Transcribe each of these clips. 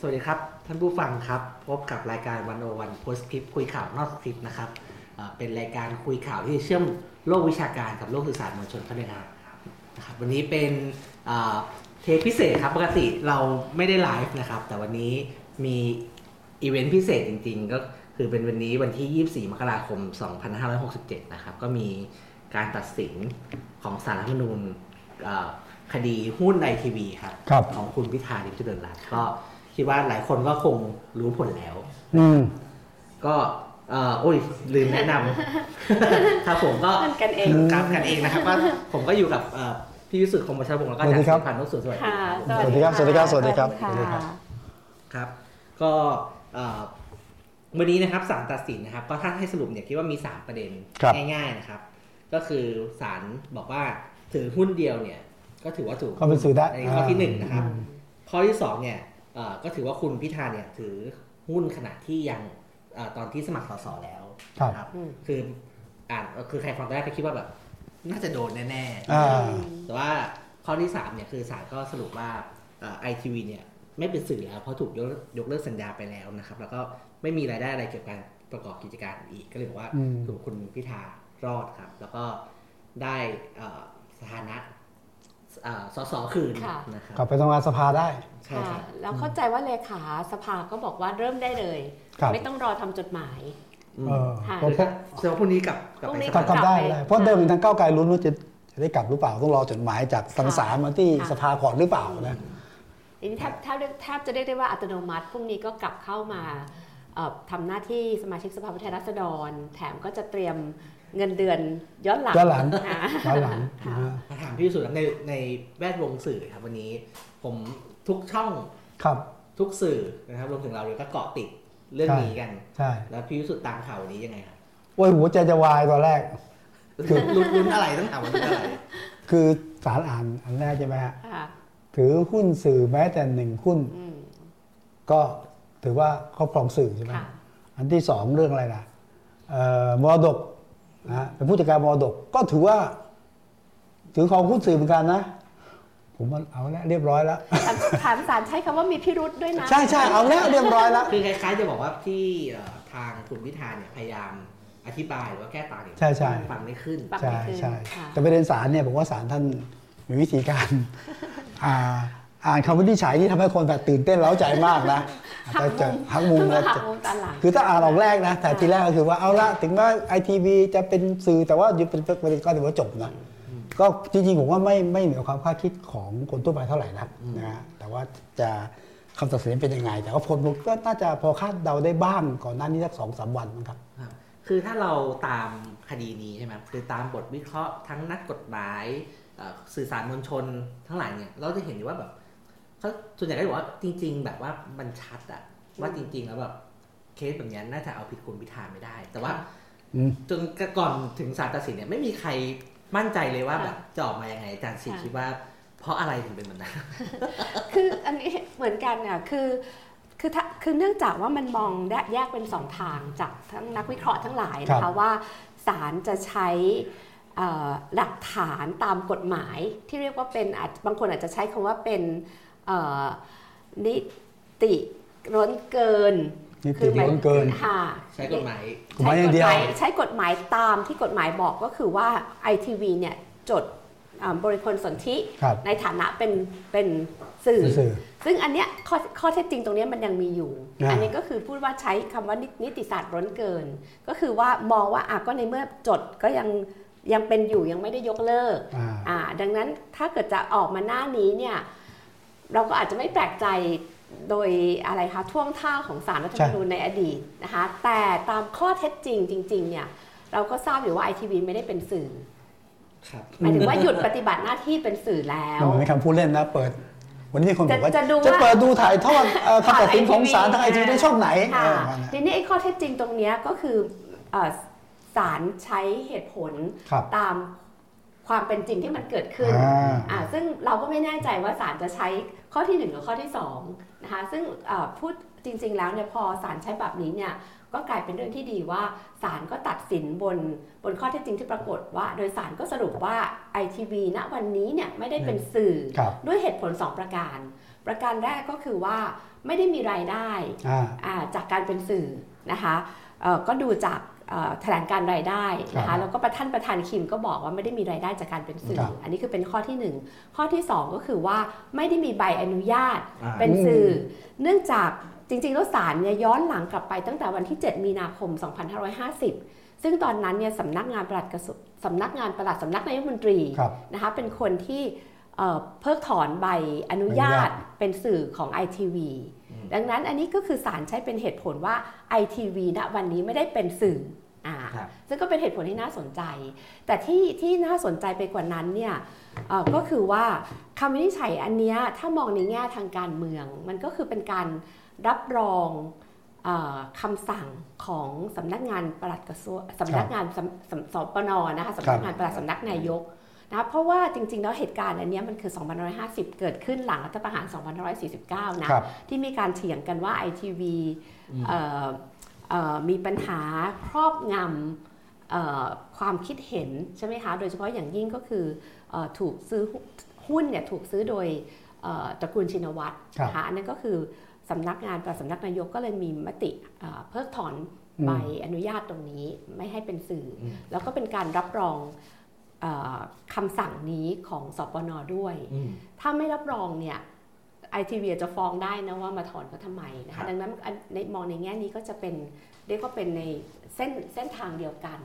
สวัสดีครับ ท่านผู้ฟังครับ พบกับรายการวันโอวันโพสคลิปคุยข่าวนอกคลิปนะครับอ่าเป็นรายการคุยข่าวที่เชื่อมโลกวิชาการกับโลกสื่อสารมวลชนเข้าด้วยกันนะครับวันนี้เป็นอ่าเทปพิเศษครับปกติเราไม่ได้ไลฟ์นะครับ แต่วันนี้มีอีเวนต์พิเศษจริง ๆ ก็คือเป็นวันนี้วันที่ 24 มกราคม 2567 นะครับ ก็มีการตัดสินของสารรัฐธรรมนูญอ่าคดีหุ้นไอทีวีครับครับ ของคุณพิธาลิมเจริญรัตน์ก็ คิดว่าหลายคนก็คงรู้ผลแล้ว อืม ก็เอ่อโอ้ยลืมแนะนำครับผมก็มันกันเองครับกันเองนะครับก็ผมก็อยู่กับเอ่อพี่วิสุทธิ์คมวัชรพงศ์แล้วก็สวัอาสดีจารครับย์พันธ์นกสุนสวัสดีค่ะครับสวัสดีครับ สวัสดีครับ สวัสดีครับ สวัสดีค่ะครับ ก็เอ่อวันนี้นะครับศาลตัดสินนะครับ ก็ถ้าให้สรุปเนี่ยคิดว่ามี 3 ประเด็นครับง่ายๆนะครับ ก็คือศาลบอกว่าถือหุ้นเดียวเนี่ย ก็ถือว่าถูกก็เป็นสื่อได้ในข้อที่หนึ่งนะครับอืมข้อที่สองเนี่ยเอ่อ ก็ถือว่าคุณพิธาเนี่ยถือหุ้นขณะที่ยังเออตอนที่สมัครสสแล้วครับนะอืมคืออ่านคือใครฟังตอนแรกก็คิดว่าแบบ น่าจะโดนแน่อ่าๆแต่ว่าข้อที่สามเนี่ยคือศาลก็สรุปว่าไอทีวีเนี่ยไม่เป็นสื่อแล้วเพราะถูกยกยกเลิกสัญญาไปแล้วนะครับ แล้วก็ไม่มีรายได้อะไรเกี่ยวกับการประกอบกิจการอีกก็เลยบอกว่าอืมถูกคุณพิธารอดครับ แล้วก็ได้เอ่อสถานะเอ่อ สสคืนค่ะ นะครับ กลับไปทำงานสภาได้ ใช่ค่ะครับ แล้วเข้าใจว่าเลขาสภาก็บอกว่าเริ่มได้เลย ครับไม่ต้องรอทำจดหมาย อืมเออค่ะ เพราะคือถ้าแสดงว่าพรุ่งนี้กลับกลับพรุ่ไปงนี้สกลับภากลับได้กลับไปเลยเพราะเดิมทางก้าวไกลลุ้นว่าจะจะได้กลับหรือเปล่าต้องรอจดหมายจากทางค่ะศาลมาที่ค่ะ สภาก่อนหรือเปล่านะทีนี้แทบแทบแทบจะเรียกได้ว่าอัตโนมัติพรุ่งนี้ก็กลับเข้ามาเอ่อทำหน้าที่สมาชิกสภาผู้แทนราษฎร แถมก็จะเตรียมเงินเดือนย้อนหลังย้อนหลัง ค่ะ ย้อนหลังค่ะนะฮะ มาถามพี่สุดในในแวดวงสื่อครับวันนี้ ผมทุกช่องครับ ทุกสื่อนะครับรวมถึงเราเลยก็เกาะติดเรื่องนี้กันใช่แล้วพี่สุดตามข่าววันนี้ยังไงครับโอ้ยหัวใจจะวายตอนแรกลุ้นลุ้นลุ้นอะไรต้องถามว่าลุ้นอะไรคือศาลอ่านอันแรกใช่ไหมฮะค่ะถือหุ้นสื่อแม้แต่หนึ่งหุ้นอืมก็ถือว่าครอบครองสื่อใช่ไหมค่ะอันที่สองเรื่องอะไรล่ะเอ่อมรดกนะฮะเป็นผู้จัดการมรดกก็ถือว่า ถือครองหุ้นสื่อเหมือนกันนะ ผมว่าเอาแล้วเรียบร้อยแล้ว ถามถามศาลใช้คำว่ามีพิรุษด้วยนะ ใช่ใช่เอาแล้วเรียบร้อยแล้ว คือคล้ายๆจะบอกว่าที่เอ่อทางคุณพิธาเนี่ยพยายามอธิบายหรือว่าแก้ต่างเนี่ยใช่ใช่ ฟังไม่ขึ้นฟังใช่ไม่ขึ้นใช่ค่ะ แต่ประเด็นศาลเนี่ยผมว่าศาลท่านมีวิธีการ อ่าอ่านคำวินิจฉัยที่ทำให้คนแบบตื่นเต้นเล้าใจมากนะแต่จะหักมุมนะหักมุมตอนหลัง คือถ้าอ่านออกแรกนะ แต่ทีแรกก็คือว่าเอาละถึงแม้ไอทีวีจะเป็นสื่อแต่ว่าอยู่เป็นประเด็นก็ถือว่าจบนะ ก็จริงๆผมว่าไม่ไม่เหนือความคาดคิดของคนทั่วไปเท่าไหร่นักนะฮะแต่ว่าจะคำตัดสินเป็นยังไง แต่ว่าผลก็น่าจะพอคาดเดาได้บ้างก่อนหน้านี้สักสองสามวันนะครับครับคือถ้าเราตามคดีนี้ใช่ไหมครับคือตามบทวิเคราะห์ทั้งนักกฎหมายเอ่อสื่อสารมวลชนทั้งหลายเนี่ยเราจะเห็นอยู่ว่าแบบเขาส่วนใหญ่ก็บอกว่าจริง ๆ แบบว่ามันชัดอะว่าจริง ๆ แล้วแบบเคสแบบเนี้ยน่าจะเอาผิดคุณพิธาไม่ได้ แต่ว่าอืมจนก่อนถึงศาลตัดสินเนี่ยไม่มีใคร มั่นใจเลยว่าค่ะแบบจะออกมายังไงอาจารย์สิค่ะคิดว่า เพราะอะไรถึงเป็นแบบนั้นคืออันนี้เหมือนกันอะคือคือถ้าคือเนื่องจากว่ามันมองแยกเป็นสองทางจากทั้งนักวิเคราะห์ทั้งหลายนะครัคะบว่าศาลจะใช้เอ่อหลักฐานตามกฎหมายที่เรียกว่าเป็นอาจบางคนอาจจะใช้คำว่าเป็นเอ่อนิติร้นเกิน นี่ติดล้นเกิน ค่ะใช้กฎหมายกฎหมายอย่างเดียว ใช้กฎหมใช้กฎหมายตามที่กฎหมายบอกก็คือว่า ITV เนี่ยจดอ่าบริคลสนธิครับในฐานะเป็นเป็นสื่อเป็นสื่อ ซึ่งอันเนี้ยข้อข้อเท็จจริงตรงเนี้ยมันยังมีอยู่อ่าอันนี้ก็คือพูดว่าใช้คำว่านินิติศาสตร์ร้นเกิน ก็คือว่ามองว่าอะก็ในเมื่อจดก็ยังยังเป็นอยู่ยังไม่ได้ยกเลิกอ่าอ่าดังนั้นถ้าเกิดจะออกมาหน้านี้เนี่ยเราก็อาจจะไม่แปลกใจ โดยอะไรคะท่วงท่าของสารรัฐธรรมนูญในอดีตนะคะแต่ตามข้อเท็จจริงจริงๆเนี่ยเราก็ทราบอยู่ว่าไอทีวีไม่ได้เป็นสื่อครับหมายถึงว่าหยุดปฏิบัติหน้าที่เป็นสื่อแล้วมันเหมือนคำพูดเล่นนะเปิด วันนี้มีคนบอกว่าจะจะดูจะว่าเปิดดูถ่ายทอดเอ่อคำตัดสินของศาลทางไอทีอ่าได้ช่องไหนค่ะเออว่านะทีนี้ไอ้ข้อเท็จจริงตรงเนี้ยก็คือเอ่อศาลใช้เหตุผลครับตาม ความเป็นจริงที่มันเกิดขึ้นอ่าอ่าซึ่งเราก็ไม่แน่ใจว่าศาลจะใช้ข้อที่1กับข้อที่2นะคะซึ่งเอ่อพูดจริง ๆ แล้วเนี่ยพอศาลใช้แบบนี้เนี่ยก็กลายเป็นเรื่องที่ดีว่าศาลก็ตัดสินบนบนข้อเท็จจริงที่ปรากฏว่า โดยศาลก็สรุปว่าไอทีวีณวันนี้เนี่ยไม่ได้เป็นสื่อครับด้วยเหตุผล 2 ประการ ประการแรกก็คือว่าไม่ได้มีรายได้อ่าอ่าจากการเป็นสื่อนะคะเอ่อก็ดูจากเอ่อ แถลงการรายได้นะครัคะบแล้วก็ประท่านประธานคิมก็บอกว่าไม่ได้มีรายได้จากการเป็นสื่อครับอันนี้คือเป็นข้อที่หนึ่งข้อที่สองก็คือว่าไม่ได้มีใบอนุญาตอ่าเป็นสื่ออเนื่องจากจริงๆแล้วศาลเนี่ยย้อนหลังกลับไปตั้งแต่วันที่ 7 มีนาคม 2550 ซึ่งตอนนั้นเนี่ยสำนักงานปลัดกระทรวงสำนักงานปลัดสำนักนายกรัฐมนตรีครับนะคะเป็นคนที่เอ่อเพิกถอนใบอนุญาอนุญาตตเป็นสื่อของ ITV ดังนั้นอันนี้ก็คือศาลใช้เป็นเหตุผลว่า ITV ณวันนี้ไม่ได้เป็นสื่ออ่าครับซึ่งก็เป็นเหตุผลที่น่าสนใจ แต่ที่ที่น่าสนใจไปกว่านั้นเนี่ยเอ่อก็คือว่าคำวินิจฉัยอันเนี้ยถ้ามองในแง่ทางการเมือง มันก็คือเป็นการรับรองเออคำสั่งของสำนักงานปลัดกระทรวงสำนักงานสำสำสปนนะคะสำนักงานปลัดสำนักนายก นะเพราะว่าจริงๆ แล้วเหตุการณ์อันเนี้ยมันคือ 2550 เกิดขึ้นหลังรัฐประหาร 2549 นะครับที่มีการเถียงกันว่า ITV เอ่อเอ่อมีปัญหาครอบงำเอ่อความคิดเห็นใช่ไหมคะโดยเฉพาะอย่างยิ่งก็คือเออถูกซื้อหุ้นเนี่ยถูกซื้อโดยเอ่อตระกูลชินวัตรครับนะคะอันนั้นก็คือสำนักงานประสำนักนายกก็เลยมีมติเอ่อเพิกถอนอืมใบอนุญาตตรงนี้ไม่ให้เป็นสื่ออมแล้วก็เป็นการรับรองเออ คำสั่งนี้ของสปนด้วยอืมถ้าไม่รับรองเนี่ยไอทีวีจะฟ้องได้นะว่ามาถอนเขาทำไมนะครัคะบดังนั้นอันในมองในแง่นี้ก็จะเป็นเรียกว่าเป็นในเส้นเส้นทางเดียวกัน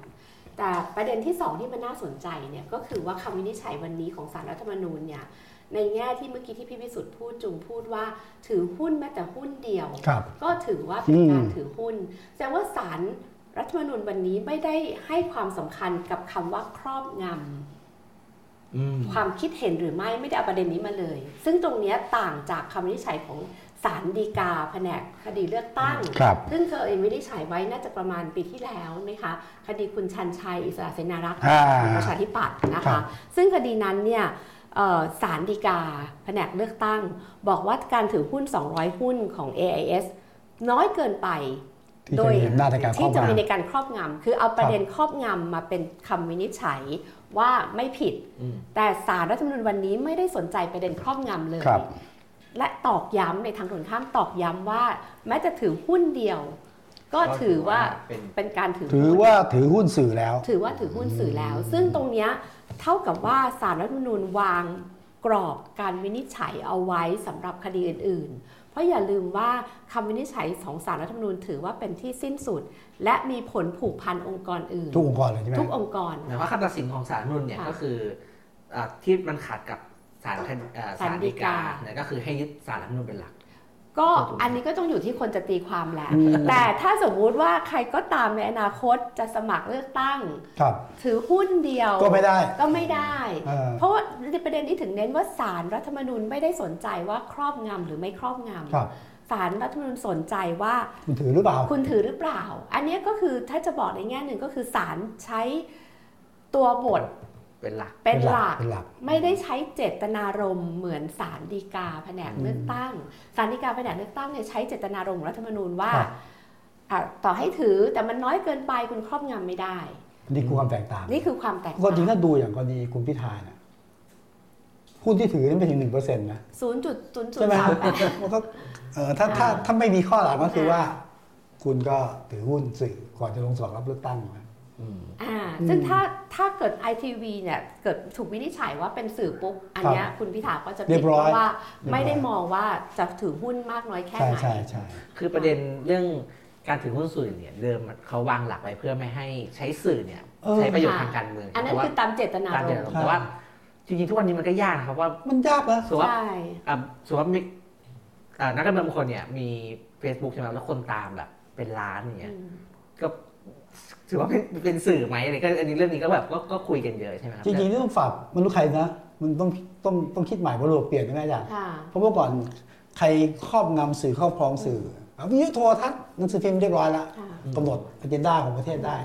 แต่ประเด็นที่สองที่มันน่าสนใจเนี่ยก็คือว่าคำวินิจฉัยวันนี้ของสารรัฐธรรมนูญเนี่ยในแง่ที่เมื่อกี้ที่พี่วิสุทธ์พูดจุงพูดว่าถือหุ้นแม้แต่หุ้นเดียวครับก็ถือว่าเป็นอืมการถือหุ้นแสดงว่าสาร รัฐธรรมนูญวันนี้ไม่ได้ให้ความสำคัญกับคำว่าครอบงำอืมความคิดเห็นหรือไม่ไม่ได้เอาประเด็นนี้มาเลย ซึ่งตรงเนี้ยต่างจากคำวินิจฉัยของศาลฎีกาแผนกคดีเลือกตั้งครับซึ่งเคยวินิจฉัยไว้น่าจะประมาณปีที่แล้วนะคะ คดีคุณชันชัย อิสระเสนารักษ์อ่าประชาธิปัตย์นะครัคะบซึ่งคดีนั้นเนี่ยเอ่อศาลฎีกาแผนกเลือกตั้ง บอกว่าการถือหุ้น 200 หุ้นของ AIS น้อยเกินไป ที่จะมีอำนาจในการครที่อบจะมีงำในการครอบงำคือเอาประเด็นครอบงำมาเป็นคำวินิจฉัยว่าไม่ผิดอืมแต่สารรัฐธรรมนูญวันนี้ไม่ได้สนใจประเด็นครอบงำเลยครับและตอกย้ำในทางตรงข้ามตอกย้ำว่า แม้จะถือหุ้นเดียว ก็ถือว่าเป็นเป็นการถือถือหุ้นว่าถือหุ้นสื่อแล้ว ถือว่าถือหุ้นสื่อแล้ว ซึ่งตรงเนี้ยเท่ากับว่าสารรัฐธรรมนูญวางกรอบการวินิจฉัยเอาไว้สำหรับคดีอื่น ๆ เพราะอย่าลืมว่าคำวินิจฉัยของสารรัฐธรรมนูญถือว่าเป็นที่สิ้นสุด และมีผลผูกพันองค์กรอื่น ทุกองค์กรเลยใช่ไหมทุกองค์กรแต่ว่าคำตัดสินของศาลรัฐธรรมนูญเนี่ยค่ะก็คืออ่าที่มันขัดกับศาลแผ่นอ่าศาลศาลฎีฎีกากาเนี่ยก็คือให้ยึดศาลรัฐธรรมนูญเป็นหลัก ก็อันนี้ก็ต้องอยู่ที่คนจะตีความแหละอืมแต่ถ้าสมมุติว่าใครก็ตามในอนาคตจะสมัครเลือกตั้งครับถือหุ้นเดียว ก็ไม่ได้ก็ไม่ได้เออเพราะว่าในประเด็นนี้ถึงเน้นว่าสารรัฐธรรมนูญไม่ได้สนใจว่าครอบงำหรือไม่ครอบงครับำสารรัฐธรรมนูญสนใจว่า คุณถือหรือเปล่า คุณถือหรือเปล่า อันเนี้ยก็คือถ้าจะบอกในแง่หนึ่งก็คือสารใช้ตัวบท เป็นหลักเป็นหลัก เป็นหลัก ไม่ได้ใช้เจตนารมณ์เหมือนสารดีกาแผนกเลือกตั้ง สารดีกาแผนกเลือกตั้งเนี่ยใช้เจตนารมณ์ของรัฐธรรมนูญว่าครับอะต่อให้ถือแต่มันน้อยเกินไปคุณครอบงำไม่ได้ นี่คือความแตกต่าง นี่คือความแตกก็จริงต่างถ้าดูอย่างกรณีคุณพิธาเนี่ยหุ้นที่ถือนี่ไม่ถึงหนึ่งเปอร์เซ็นต์นะศูนย์จุดศูนย์จุดใช่ไหมสามแปดมันก็เออถ้าถ้าถ้าไม่มีข้อหลังก็คือค่ะว่า คุณก็ถือหุ้นสื่อก่อนจะลงสมัครรับเลือกตั้งนะ อืมอ่าอืมซึ่งถ้าถ้าเกิด ITV เนี่ยเกิดถูกวินิจฉัยว่าเป็นสื่อปุ๊บ อันเนี้ยคุณพิธาก็จะเรีผิยดบร้เพอยราะว่าเรียบร้อยไม่ได้มองว่าจะถือหุ้นมากน้อยแค่ใช่ไหนใช่ใช่คือประเด็นเรื่องการถือหุ้นสื่อเนี่ยเดิมเขาวางหลักไว้เพื่อไม่ให้ใช้สื่อเนี่ยเออใช้ประโยชน์ค่ะทางการเมือง อันนั้นแต่ว่าคือตามเจตนาการรเดินมณ์แต่ว่าจริงๆทุกวันนี้มันก็ยากนะครับว่ามันยากนะสมมติว่าใช่อะสมมติว่ามีอ่านักการเมืองบางคนเนี่ยมี Facebook ใช่ไหมแล้วคนตามแบบเป็นล้านอย่างเงี้ยอืมก็ ถือว่าเป็นเป็นสื่อไหมอะไรก็อันนี้เรื่องนี้ก็แบบก็ก็คุยกันเยอะใช่ไหมครับจริงๆนี่ต้องฝากไมันรู้ใครนะมันต้องต้องต้องคิดใหม่ว่าระบบเปลี่ยนใช่ไหมอาจารย์ค่ะเพราะเมื่อก่อนใครครอบงำสื่อครอบครองสื่อเอาวิทยุโทรทัศน์หนังสือพิมพ์เรียบร้อยแล้วค่ะกำหนดอเจนดาของประเทศได้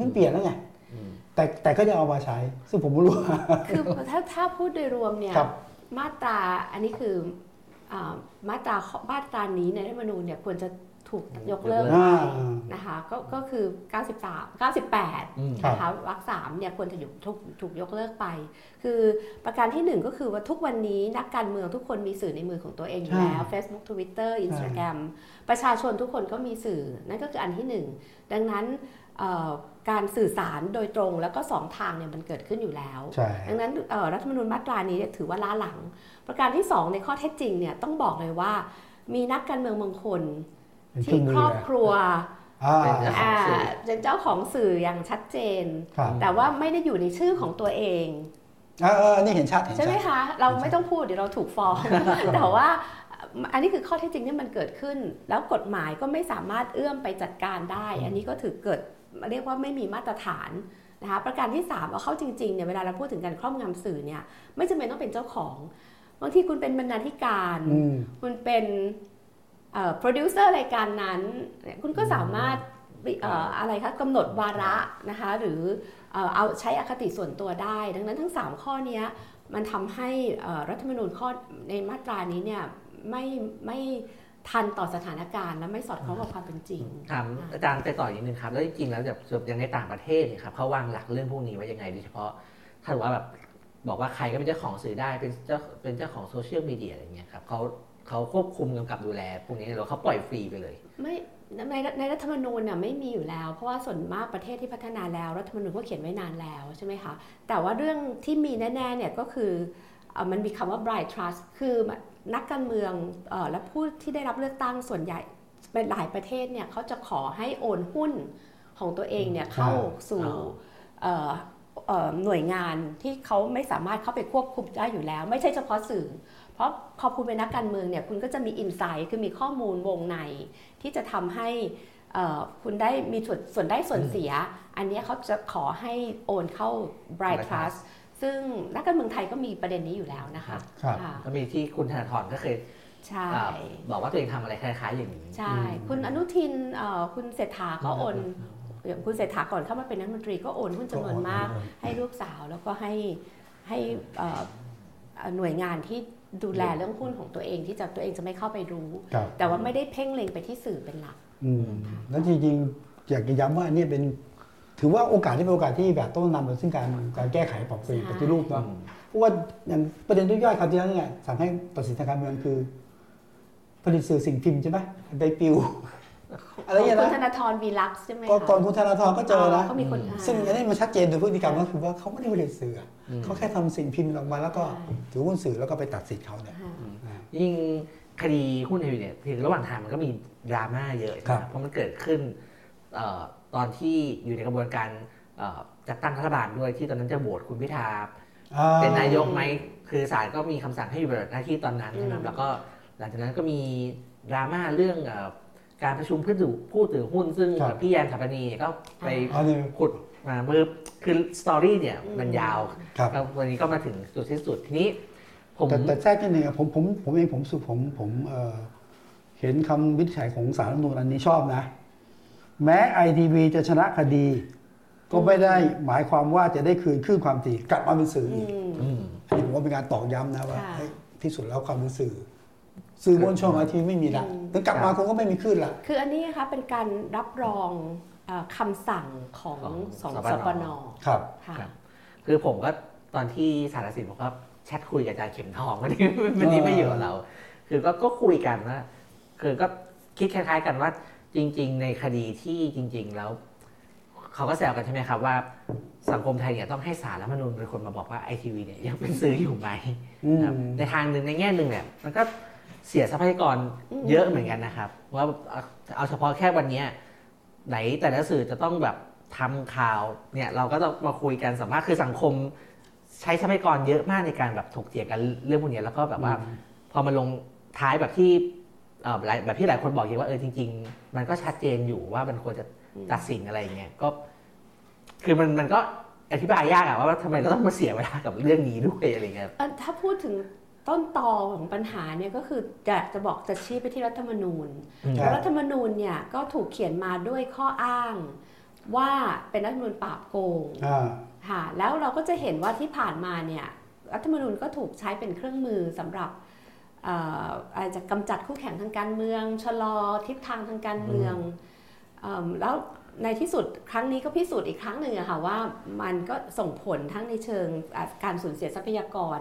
มันเปลี่ยนแล้วไงอืมแต่แต่ก็ยังเอามาใช้ ซึ่งผมไม่รู้ว่าคือถ้าถ้าพูดโดยรวมเนี่ยครับมาตราอันนี้คืออ่ามาตรามาตรานี้ในรัฐธรรมนูญเนี่ยควรจะ ถูกถูกยกเลิกอ่าไปนะคะก็ก็คือ 93 98อืมนะคะวรรคสามเนี่ยควรจะอยู่ถูกถูกยกเลิกไป คือประการที่หนึ่งก็คือว่าทุกวันนี้นักการเมืองทุกคนมีสื่อในมือของตัวเองอยู่แล้ว Facebook Twitter Instagram ประชาชนทุกคนก็มีสื่อ นั่นก็คืออันที่หนึ่งดังนั้นเอ่อการสื่อสารโดยตรงแล้วก็สองทางเนี่ยมันเกิดขึ้นอยู่แล้วใช่ดังนั้นเอ่อรัฐธรรมนูญมาตรานี้เนี่ยถือว่าล้าหลัง ประการที่ 2 ในข้อเท็จจริงเนี่ยต้องบอกเลยว่ามีนักการเมืองบางคนเป็นเครื่ ที่องมืคอรอบครัวอ่าเป็นเจ้าอ่าเป็นเจ้าของสื่ออย่างชัดเจนครับแต่ว่าไม่ได้อยู่ในชื่อของตัวเองเออเอออันนี่เห็นชัดเห็นใช่ไหมชัดคะ เราไม่ต้องพูดเดี๋ยวเราถูกฟ้อง แต่ว่าอันนี้คือข้อเท็จจริงที่มันเกิดขึ้น แล้วกฎหมายก็ไม่สามารถเอื้อมไปจัดการได้ อันนี้ก็ถือเกิดเรียกว่าไม่มีมาตรฐานนะคะประการที่ 3 เอาเข้าจริงๆเนี่ยเวลาเราพูดถึงการครอบงำสื่อเนี่ยไม่จำเป็นต้องเป็นเจ้าของ บางทีคุณเป็นบรรณาธิการอืมคุณเป็น โปรดิวเซอร์รายการนั้นเนี่ยคุณก็สามารถเอ่ออะไรคะกำหนดวาระนะคะหรือเอ่อเอาใช้อคติส่วนตัวได้ ดังนั้นทั้ง 3 ข้อเนี้ยมันทำให้เอ่อรัฐธรรมนูญข้อในมาตรานี้เนี่ยไม่ไม่ทันต่อสถานการณ์และไม่สอดคล้องกับความเป็นจริงถามอาจารย์ไปต่ออีกนิดนึงครับ แล้วจริงๆแล้วแบบอย่างในต่างประเทศเนี่ยครับเขาวางหลักเรื่องพวกนี้ไว้ยังไงโดยเฉพาะถ้าถือว่าแบบบอกว่าใครก็เป็นเจ้าของสื่อได้เป็นเจ้าเป็นเจ้าของโซเชียลมีเดียอะไรเงี้ยครับเขา เขาควบคุมกำกับดูแลพวกนี้หรือเขาปล่อยฟรีไปเลย ไม่ในในรัฐธรรมนูญน่ะไม่มีอยู่แล้ว เพราะว่าส่วนมากประเทศที่พัฒนาแล้วรัฐธรรมนูญก็เขียนไว้นานแล้วใช่ไหมคะแต่ว่าเรื่องที่มีแน่ๆเนี่ยก็คือเอ่อมันมีคำว่า bright trust คือนักการเมืองเอ่อและผู้ที่ได้รับเลือกตั้งส่วนใหญ่เป็นหลายประเทศเนี่ยเขาจะขอให้โอนหุ้นของตัวเองเนี่ยเข้าสู่อ๋อเอ่อเอ่อหน่วยงานที่เขาไม่สามารถเข้าไปควบคุมได้อยู่แล้ว ไม่ใช่เฉพาะสื่อ เพราะพอคุณเป็นนักการเมืองเนี่ยคุณก็จะมีอินไซต์คือมีข้อมูลวงใน ที่จะทำให้เอ่อคุณได้มีส่วนส่วนได้ส่วนเสีย อันเนี้ยเขาจะขอให้โอนเข้า Bright Bright Trust ซึ่งนักการเมืองไทยก็มีประเด็นนี้อยู่แล้วนะคะครับค่ะก็มีที่คุณธนาธรก็เคยใช่อ่าบอกว่าตัวเองทำอะไรคล้ายๆอย่างนี้ใช่คุณอนุทินเอ่อคุณเศรษฐาก็โอนอย่างคุณเศรษฐาก่อนเข้ามาเป็นนักดนตรีก็โอนหุ้นจำนวนมากก็โอนให้ลูกสาวแล้วก็ให้ให้เอ่อเอ่อหน่วยงานที่ ดูแลเรื่องหุ้นของตัวเองที่จะตัวเองจะไม่เข้าไปรู้ครับแต่ว่าไม่ได้เพ่งเล็งไปที่สื่อเป็นหลักอืมแล้วจริงๆอยากจะย้ำว่าอันนี้เป็นถือว่าโอกาสที่เป็นโอกาสที่แบบต้องนำไปซึ่งการการแก้ไขปรับเปลี่ยนใช่ปฏิรูปเนาะเพราะว่าอย่างประเด็นย่อยๆคราวที่แล้วเนี่ยสั่งให้ตัดสินทางการเมืองคือ ผลิตสื่อสิ่งพิมพ์ใช่ไหมไปปิว อะไรอย่างคุเงี้ณยธนะนาธรวีลักซ์ใช่ไหมก็คะก่อนคุณธนาธรก็เจอนะก็มีคนอ่าซึ่งอันนี้มันชัดเจนโดยพฤติกรรมก็คือว่าเขาไม่ได้ผลิตสื่ออะเขาแค่ทำสิ่งพิมพ์ออกมาแล้วก็ใช่ถือหุ้นสื่อแล้วก็ไปตัดสิทธิ์เขาเนี่ยค่ะยิ่งคดีหุ้นไอวีเนี่ยคือระหว่างทางมันก็มีดราม่าเยอะครับนะเพราะมันเกิดขึ้นเอ่อตอนที่อยู่ในกระบวนการเอ่อจัดตั้งรัฐบาลด้วยที่ตอนนั้นจะโหวตคุณพิธาอ่าเป็นนายกไหมคือศาลก็มีคำสั่งให้อยู่ปฏิบัติหน้าที่ตอนนั้นใช่ไหมอืมแล้วก็หลังจากนั้นก็มีดราม่าเรื่องเอ่อ การประชุมเพื่อถือผู้ถือหุ้นซึ่งครับ พี่แยนถัปนีเนี่ยก็ไปอันนี้ขุดมาเมื่อคือสตอรี่เนี่ยมันยาวครับ แล้ววันนี้ก็มาถึงจุดที่สุดทีนี้ ผมแต่แต่แทรกนิดนึงอะผมผมผมเองผมสุผมผมเอ่อเห็นคำวินิจฉัยของสารรัฐธรรมนูญอันนี้ชอบนะ แม้ไอทีวีจะชนะคดี ก็ไม่ได้หมายความว่าจะได้คืนคลื่นความถี่กลับมาเป็นสื่ออือีกมอืม อันนี้ผมว่าเป็นการตอกย้ำนะว่าค่ะ เฮ้ยที่สุดแล้วความเป็นสื่อ สื่อมวลชนไอทีวีไม่มีละอืมถึงกลับมาคุณก็ไม่มีคลื่นละคืออันนี้นะคะเป็นการรับรองเอ่อคำสั่งของของสองสสปปนนครับค่ะครับ คือผมก็ตอนที่สารสินผมก็แชทคุยกับอาจารย์เข็มทองวันนี้วันนี้ไม่อยู่กับเรา คือก็ก็คุยกันว่าคือก็คิดคล้าย ๆ กันว่าจริง ๆ ในคดีที่จริง ๆ แล้ว เขาก็แซวกันใช่ไหมครับว่าสังคมไทยเนี่ยต้องให้สารรัฐธรรมนูญเป็นคนมาบอกว่าไอทีวีเนี่ยยังเป็นสื่ออยู่ไหมอืมครับในทางหนึ่งในแง่หนึ่งเนี่ยมันก็ เสียทรัพยากรเยอะเหมือนกันนะครับ ว่าเอาเอาเฉพาะแค่วันเนี้ยไหนแต่ละสื่อจะต้องแบบทำข่าวเนี่ยเราก็ต้องมาคุยกันสัมภาษณ์คือสังคม ใช้ทรัพยากรเยอะมากในการแบบถกเถียงกันเรื่องพวกเนี้ยแล้วก็แบบว่า พอมาลงท้ายแบบที่เอ่อหลายแบบที่หลายคนบอกเองว่าเออจริง ๆ มันก็ชัดเจนอยู่ว่ามันควรจะตัดสินอะไรอย่างเงี้ยก็ คือมันมันก็อธิบายยากอะว่าทำไมเราต้องมาเสียเวลากับเรื่องนี้ด้วยอะไรเงี้ยเอ่อถ้าพูดถึง ต้นตอของปัญหาเนี่ยก็คือจะจะบอกจะชี้ไปที่รัฐธรรมนูญอืมเพราะรัฐธรรมนูญเนี่ยก็ถูกเขียนมาด้วยข้ออ้างว่าเป็นรัฐธรรมนูญปราบโกงอ่าค่ะแล้วเราก็จะเห็นว่าที่ผ่านมาเนี่ยรัฐธรรมนูญก็ถูกใช้เป็นเครื่องมือสำหรับเอ่ออาจจะกำจัดคู่แข่งทางการเมือง ชะลอทิศทางทางการเมืองเอิ่มแล้วในที่สุดครั้งนี้ก็พิสูจน์อีกครั้งหนึ่งอะค่ะว่ามันก็ส่งผลทั้งในเชิงอะการสูญเสียทรัพยากร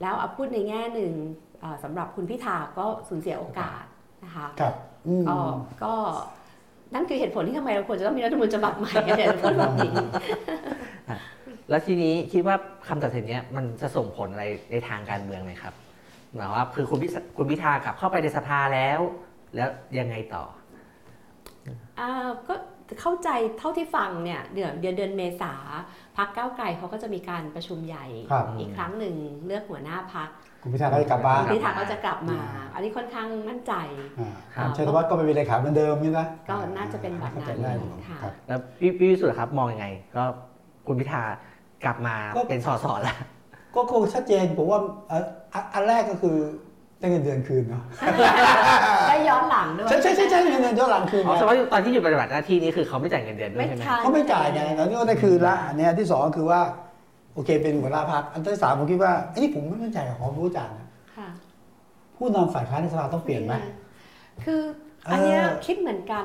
แล้วเอาพูดในแง่หนึ่งเอ่อสำหรับคุณพิธาก็สูญเสียโอกาสนะคะครับอืมก็ก็นั่นคือเหตุผลที่ทำไมเราควรจะต้องมีรัฐธรรมนูญฉบับใหม่เดี๋ยวจะพูดแบบนี้แล้วทีนี้คิดว่าคำตัดสินเนี้ยมันจะส่งผลอะไรในทางการเมืองไหมครับหมายว่าคือคุณพิธาคุณพิธากลับเข้าไปในสภาแล้ว แล้วยังไงต่ออ่าก็ เข้าใจเท่าที่ฟังเนี่ยเดือนเดือนเดือนเมษาพักก้าวไกลเขาก็จะมีการประชุมใหญ่ครับอีกครั้งหนึ่งเลือกหัวหน้าพักคุณพิธาก็จะกลับมาพิธาก็จะกลับมาอ่าอันนี้ค่อนข้างมั่นใจอ่าครับชัยธวัฒน์ก็ไปเป็นเลขาเหมือนเดิมนี่นะก็น่าจะเป็นแบบนั้นเข้าใจได้อยู่ค่ะครับแล้วพี่พี่วิสุทธิ์ครับมองยังไง ก็คุณพิธากลับมาก็เป็นสสแล้วก็คงชัดเจนผมว่าเอ่ออันอันแรกก็คือ ได้เงินเดือนคืนเนาะได้ย้อนหลังด้วยใช่ใช่ใช่ใช่เงินเดือนย้อนหลังคืนอ๋อนะแสดงว่าตอนที่อยู่ปฏิบัติหน้าที่นี้คือเขาไม่จ่ายเงินเดือนด้วยใช่ไหมไม่ใช่เขาไม่จ่ายไงแล้วนี่ก็ได้คืนละอันเนี้ยที่สองก็คือว่าโอเค เป็นหัวหน้าพักอันที่สามผมคิดว่าไอ้นี่ผมไม่มั่นใจกับของผู้จ่ายนะค่ะผู้นำฝ่ายค้านในสภาต้องเปลี่ยนไหมคืออันเนี้ยเออคิดเหมือนกัน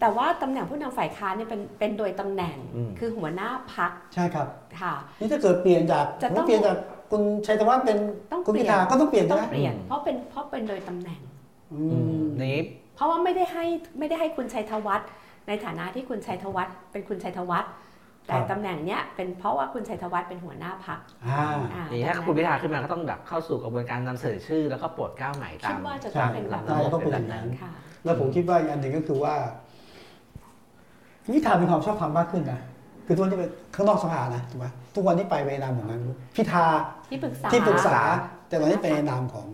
แต่ว่าตำแหน่งผู้นำฝ่ายค้านเนี่ยเป็นเป็นโดยตำแหน่งอืมคือหัวหน้าพักใช่ครับค่ะนี่ถ้าเกิดเปลี่ยนจากจะต้องเปลี่ยนจาก คุณชัยธวัฒน์เป็นต้องคุณเปลี่พิยนธาก็ต้องเปลี่ยนต้ใช่องไหมเปลี่ยนเพราะเป็นเพราะเป็นโดยตำแหน่งอือืมมนี้เพราะว่าไม่ได้ให้ไม่ได้ให้คุณชัยธวัฒน์ในฐานะที่คุณชัยธวัฒน์เป็นคุณชัยธวัฒน์แต่ตำแหน่งเนี้ยเป็นเพราะว่าคุณชัยธวัฒน์เป็นหัวหน้าพักอ่านี่ถ้าคุณพิธาขึ้นมาก็ต้องแบบเข้าสู่กระบวนการนำเสนอชื่อ แล้วก็โปรดเกล้าใหม่ตาคิดมว่าจะต้องเป็นแบบใช่ต้องเป็นอย่างนั้นค่ะแล้วผมคิดว่าอีกอันหนึ่งก็คือว่าคุณพิธามีความชอบธรรมมากขึ้นนะ คือทุกวันนี้เป็นข้างนอกสภานะถูกไหมทุกวันนี้ไปเวลาเหมือนกันพิธาที่ปรึกษาที่ปรึกษา แต่ตอนนี้เป็นในนามของ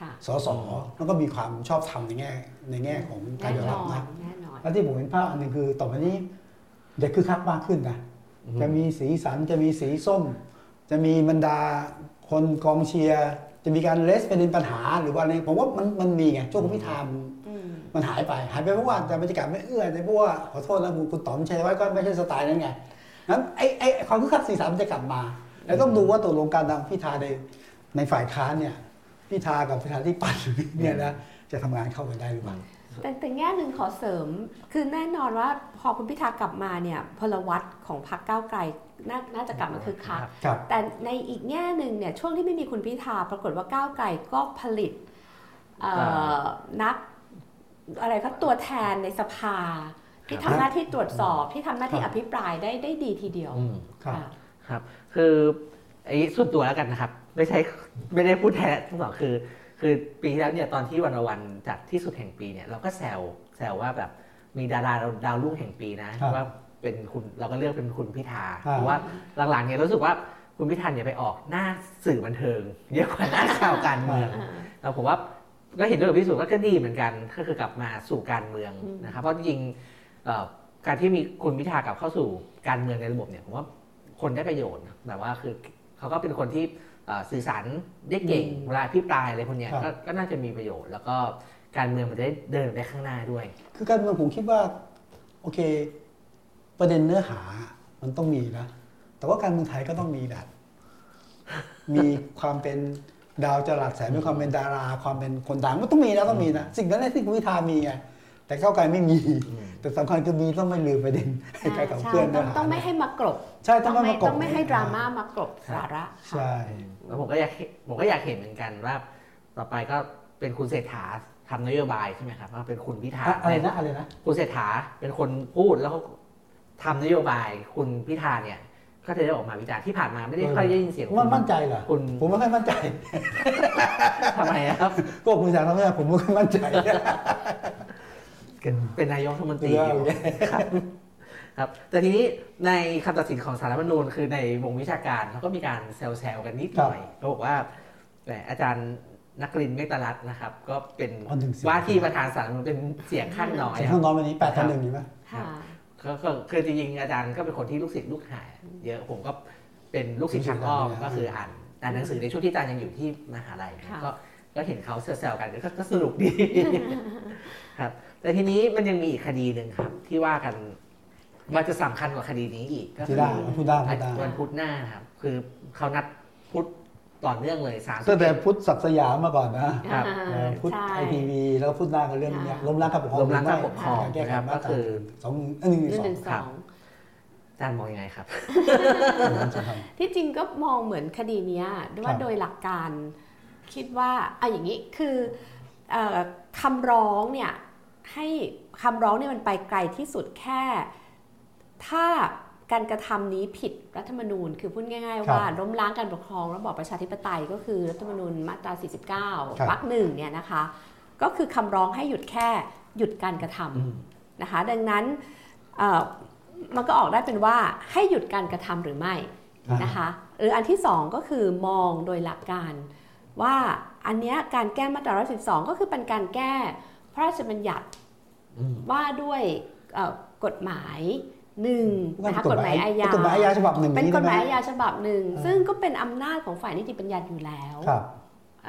ค่ะสสแล้วก็มีความชอบธรรมในแง่ในแง่ของการแน่ยอมนรัอบนนะแน่นอนแล้วที่ผมเห็นภาพอันหนึ่งคือต่อไปนี้เด็กคือคักมากขึ้นนะอืมจะมีสีสันจะมีสีส้ม จะมีบรรดาคนกองเชียร์จะมีการเลสเป็นปัญหาหรือว่าอะไรผมว่ามันมันมีไงช่วงคุณพิธามันอืมมันหายไป หายไปเพราะว่าแต่บรรยากาศไม่เอื้อในเพราะว่าขอโทษนะคุณคุณต๋อมชัยวัฒน์ก็ไม่ใช่สไตล์นั้นไง นั้นไอ้ไอ้ความคึกคักสีสันมันจะกลับมา แล้วต้องดูว่าตกลงการนำพิธาในในฝ่ายค้านเนี่ยพิธากับพิธาที่ปัดเนี่ยนะจะทำงานเข้ากันได้หรือเปล่าแต่แต่แง่หนึ่งขอเสริม คือแน่นอนว่าพอคุณพิธากลับมาเนี่ยพลวัตของพรรคก้าวไกลนาน่าจะกลับมาคือคักครับแต่ในอีกแง่หนึ่งเนี่ยช่วงที่ไม่มีคุณพิธาปรากฏว่าก้าวไกลก็ผลิตเอ่อนักอะไรก็ตัวแทนในสภา ที่ทำหน้าที่ตรวจสอบที่ทำหน้าที่ครัอบภิปรายได้ได้ดีทีเดียวอืมครับค่ะครับ คือไอ้ส่วนตัวแล้วกันนะครับ ไม่ใช่ไม่ได้พูดแทนทั้งสองคือคือปีที่แล้วเนี่ยตอนที่วันวันจัดที่สุดแห่งปีเนี่ยเราก็แซวแซวว่าแบบมีดาราดาวรุ่งแห่งปีนะครับว่าเป็นคุณเราก็เลือกเป็นคุณพิธาครับเพราะว่าหลังๆเนี่ยรู้สึกว่าคุณพิธาเนี่ยไปออกหน้าสื่อบันเทิงเยอะกว่าหน้าข่าวการเมืองแล้วผมว่าก็เห็นด้วยกับพี่สุว่าก็ดีเหมือนกันก็คือกลับมาสู่การเมืองอืมนะครับเพราะจริงๆเอ่อ การที่มีคุณพิธากลับเข้าสู่การเมืองในระบบเนี่ยผมว่าคนได้ประโยชน์นะแบบว่าคือเขาก็เป็นคนที่เอ่อสื่อสารได้เก่งอืมเวลาพิปรายอะไรพวกเนี้ยครับก็ก็น่าจะมีประโยชน์ แล้วก็การเมืองมันจะได้เดินไปข้างหน้าด้วย คือการเมืองผมคิดว่าโอเค ประเด็นเนื้อหามันต้องมีนะ แต่ว่าการเมืองไทยก็ต้องมีแบบ มีความเป็นดาวจรัสแสงมีความเป็นดารา ความเป็นคนดังมันต้องมีนะต้องมีนะ สิ่งนั้นแหละที่คุณพิธามีไง แต่ก้าวไกลไม่มี แต่สำคัญคือมีต้องไม่ลืมประเด็นให้การขับใช่เคลื่อนต้เนื้อองหาต้องไม่ให้มากรบใช่ต้องไม่ไม่มากบต้องไม่ให้ดราม่ามากรบสาระค่ะใช่แล้วผมก็อยากเห็นผมก็อยากเห็นเหมือนกันว่า ต่อไปก็เป็นคุณเศรษฐาทำนโยบายใช่ไหมครับว่าเป็นคุณพิธาอะอะไรนะอะไรนะคุณเศรษฐาเป็นคนพูดแล้วเขาทำนโยบายคุณพิธาเนี่ยก็จะได้ออกมาวิจารณ์ที่ผ่านมาไม่ได้ค่อยได้ยินเสียงมันมั่นใจเหรอคุณผมไม่ค่อยมั่นใจทำไมอะครับก็คุณจากทำให้ผมไม่ค่อยมั่นใจ เป็นนายกรัฐมนตรีเอออยู่ครับครับแต่ทีนี้ในคำตัดสินของสารรัฐธรรมนูญคือในวงวิชาการเขาก็มีการแซวๆกันนิดหน่อยเขาบอกว่าแต่อาจารย์นักรินทร์เมตรัตน์นะครับ ก็เป็นอ๋อหนึ่งเสียงว่าที่ประธานสารรัฐธรรมนูญเป็นเสียงข้างน้อยเสียงคข้ารับงน้อยวันนี้แปดต่อหนึ่งใช่ไหมค่ะก็ก็คือจริงๆอาจารย์ก็เป็นคนที่ลูกศิษย์ลูกหาเยอะผมก็เป็นลูกศิษย์ทางอ้อมก็คืออ่านอ่านหนังสือในช่วงที่อาจารย์ยังอยู่ที่มหาลัยค่ะก็ก็เห็นเขาแซวๆกันก็ก็สนุกดีครับ แต่ทีนี้มันยังมีอีกคดีหนึ่งครับ ที่ว่ากันว่าจะสำคัญกว่าคดีนี้อีกก็ที่คือได้พูดได้พูดได้วันพุธหน้านะครับ คือเขานัดพุธต่อเนื่องเลยสามตั้งแต่พุทธศักดิ์สยามมาก่อนนะครับอ่าเออพุทธใช่ไอทีวีแล้วก็พุทธหน้าก็เรื่องเนี้ยค่ะล้มล้างการปกครองล้มล้างการปกครองแก้ไขนะครับมาก็ตราคือสองหนึ่งหนึ่งสหอนึ่งงสองอาจารย์มองยังไงครับ ที่จริงก็มองเหมือนคดีเนี้ยว่าโดยหลักการคิดว่าอะอย่างนี้คือเอ่อคำร้องเนี่ย ให้คำร้องเนี่ยมันไปไกลที่สุดแค่ ถ้าการกระทำนี้ผิดรัฐธรรมนูญ คือพูดง่ายๆ ว่าล้มล้างการปกครองระบอบประชาธิปไตยก็คือรัฐธรรมนูญมาตรา 49วรรคหนึ่งเนี่ยนะคะ ก็คือคำร้องให้หยุดแค่หยุดการกระทำนะคะ ดังนั้นเอ่อมันก็ออกได้เป็นว่าให้หยุดการกระทำหรือไม่นะคะหรืออันที่ 2 ก็คือมองโดยหลักการ ว่าอันเนี้ยการแก้มาตรา112 ก็คือเป็นการแก้พระราชบัญญัติอืม ว่าด้วยเอ่อกฎหมายหนึ่งนะคะกฎหมายอาญากฎหมายอาญาฉบับหนึ่งเป็นกฎหมายอาใช่ไญาฉบับหนึ่งอ่าซึ่งก็เป็นอำนาจของฝ่ายนิติบัญญัติอยู่แล้วครับ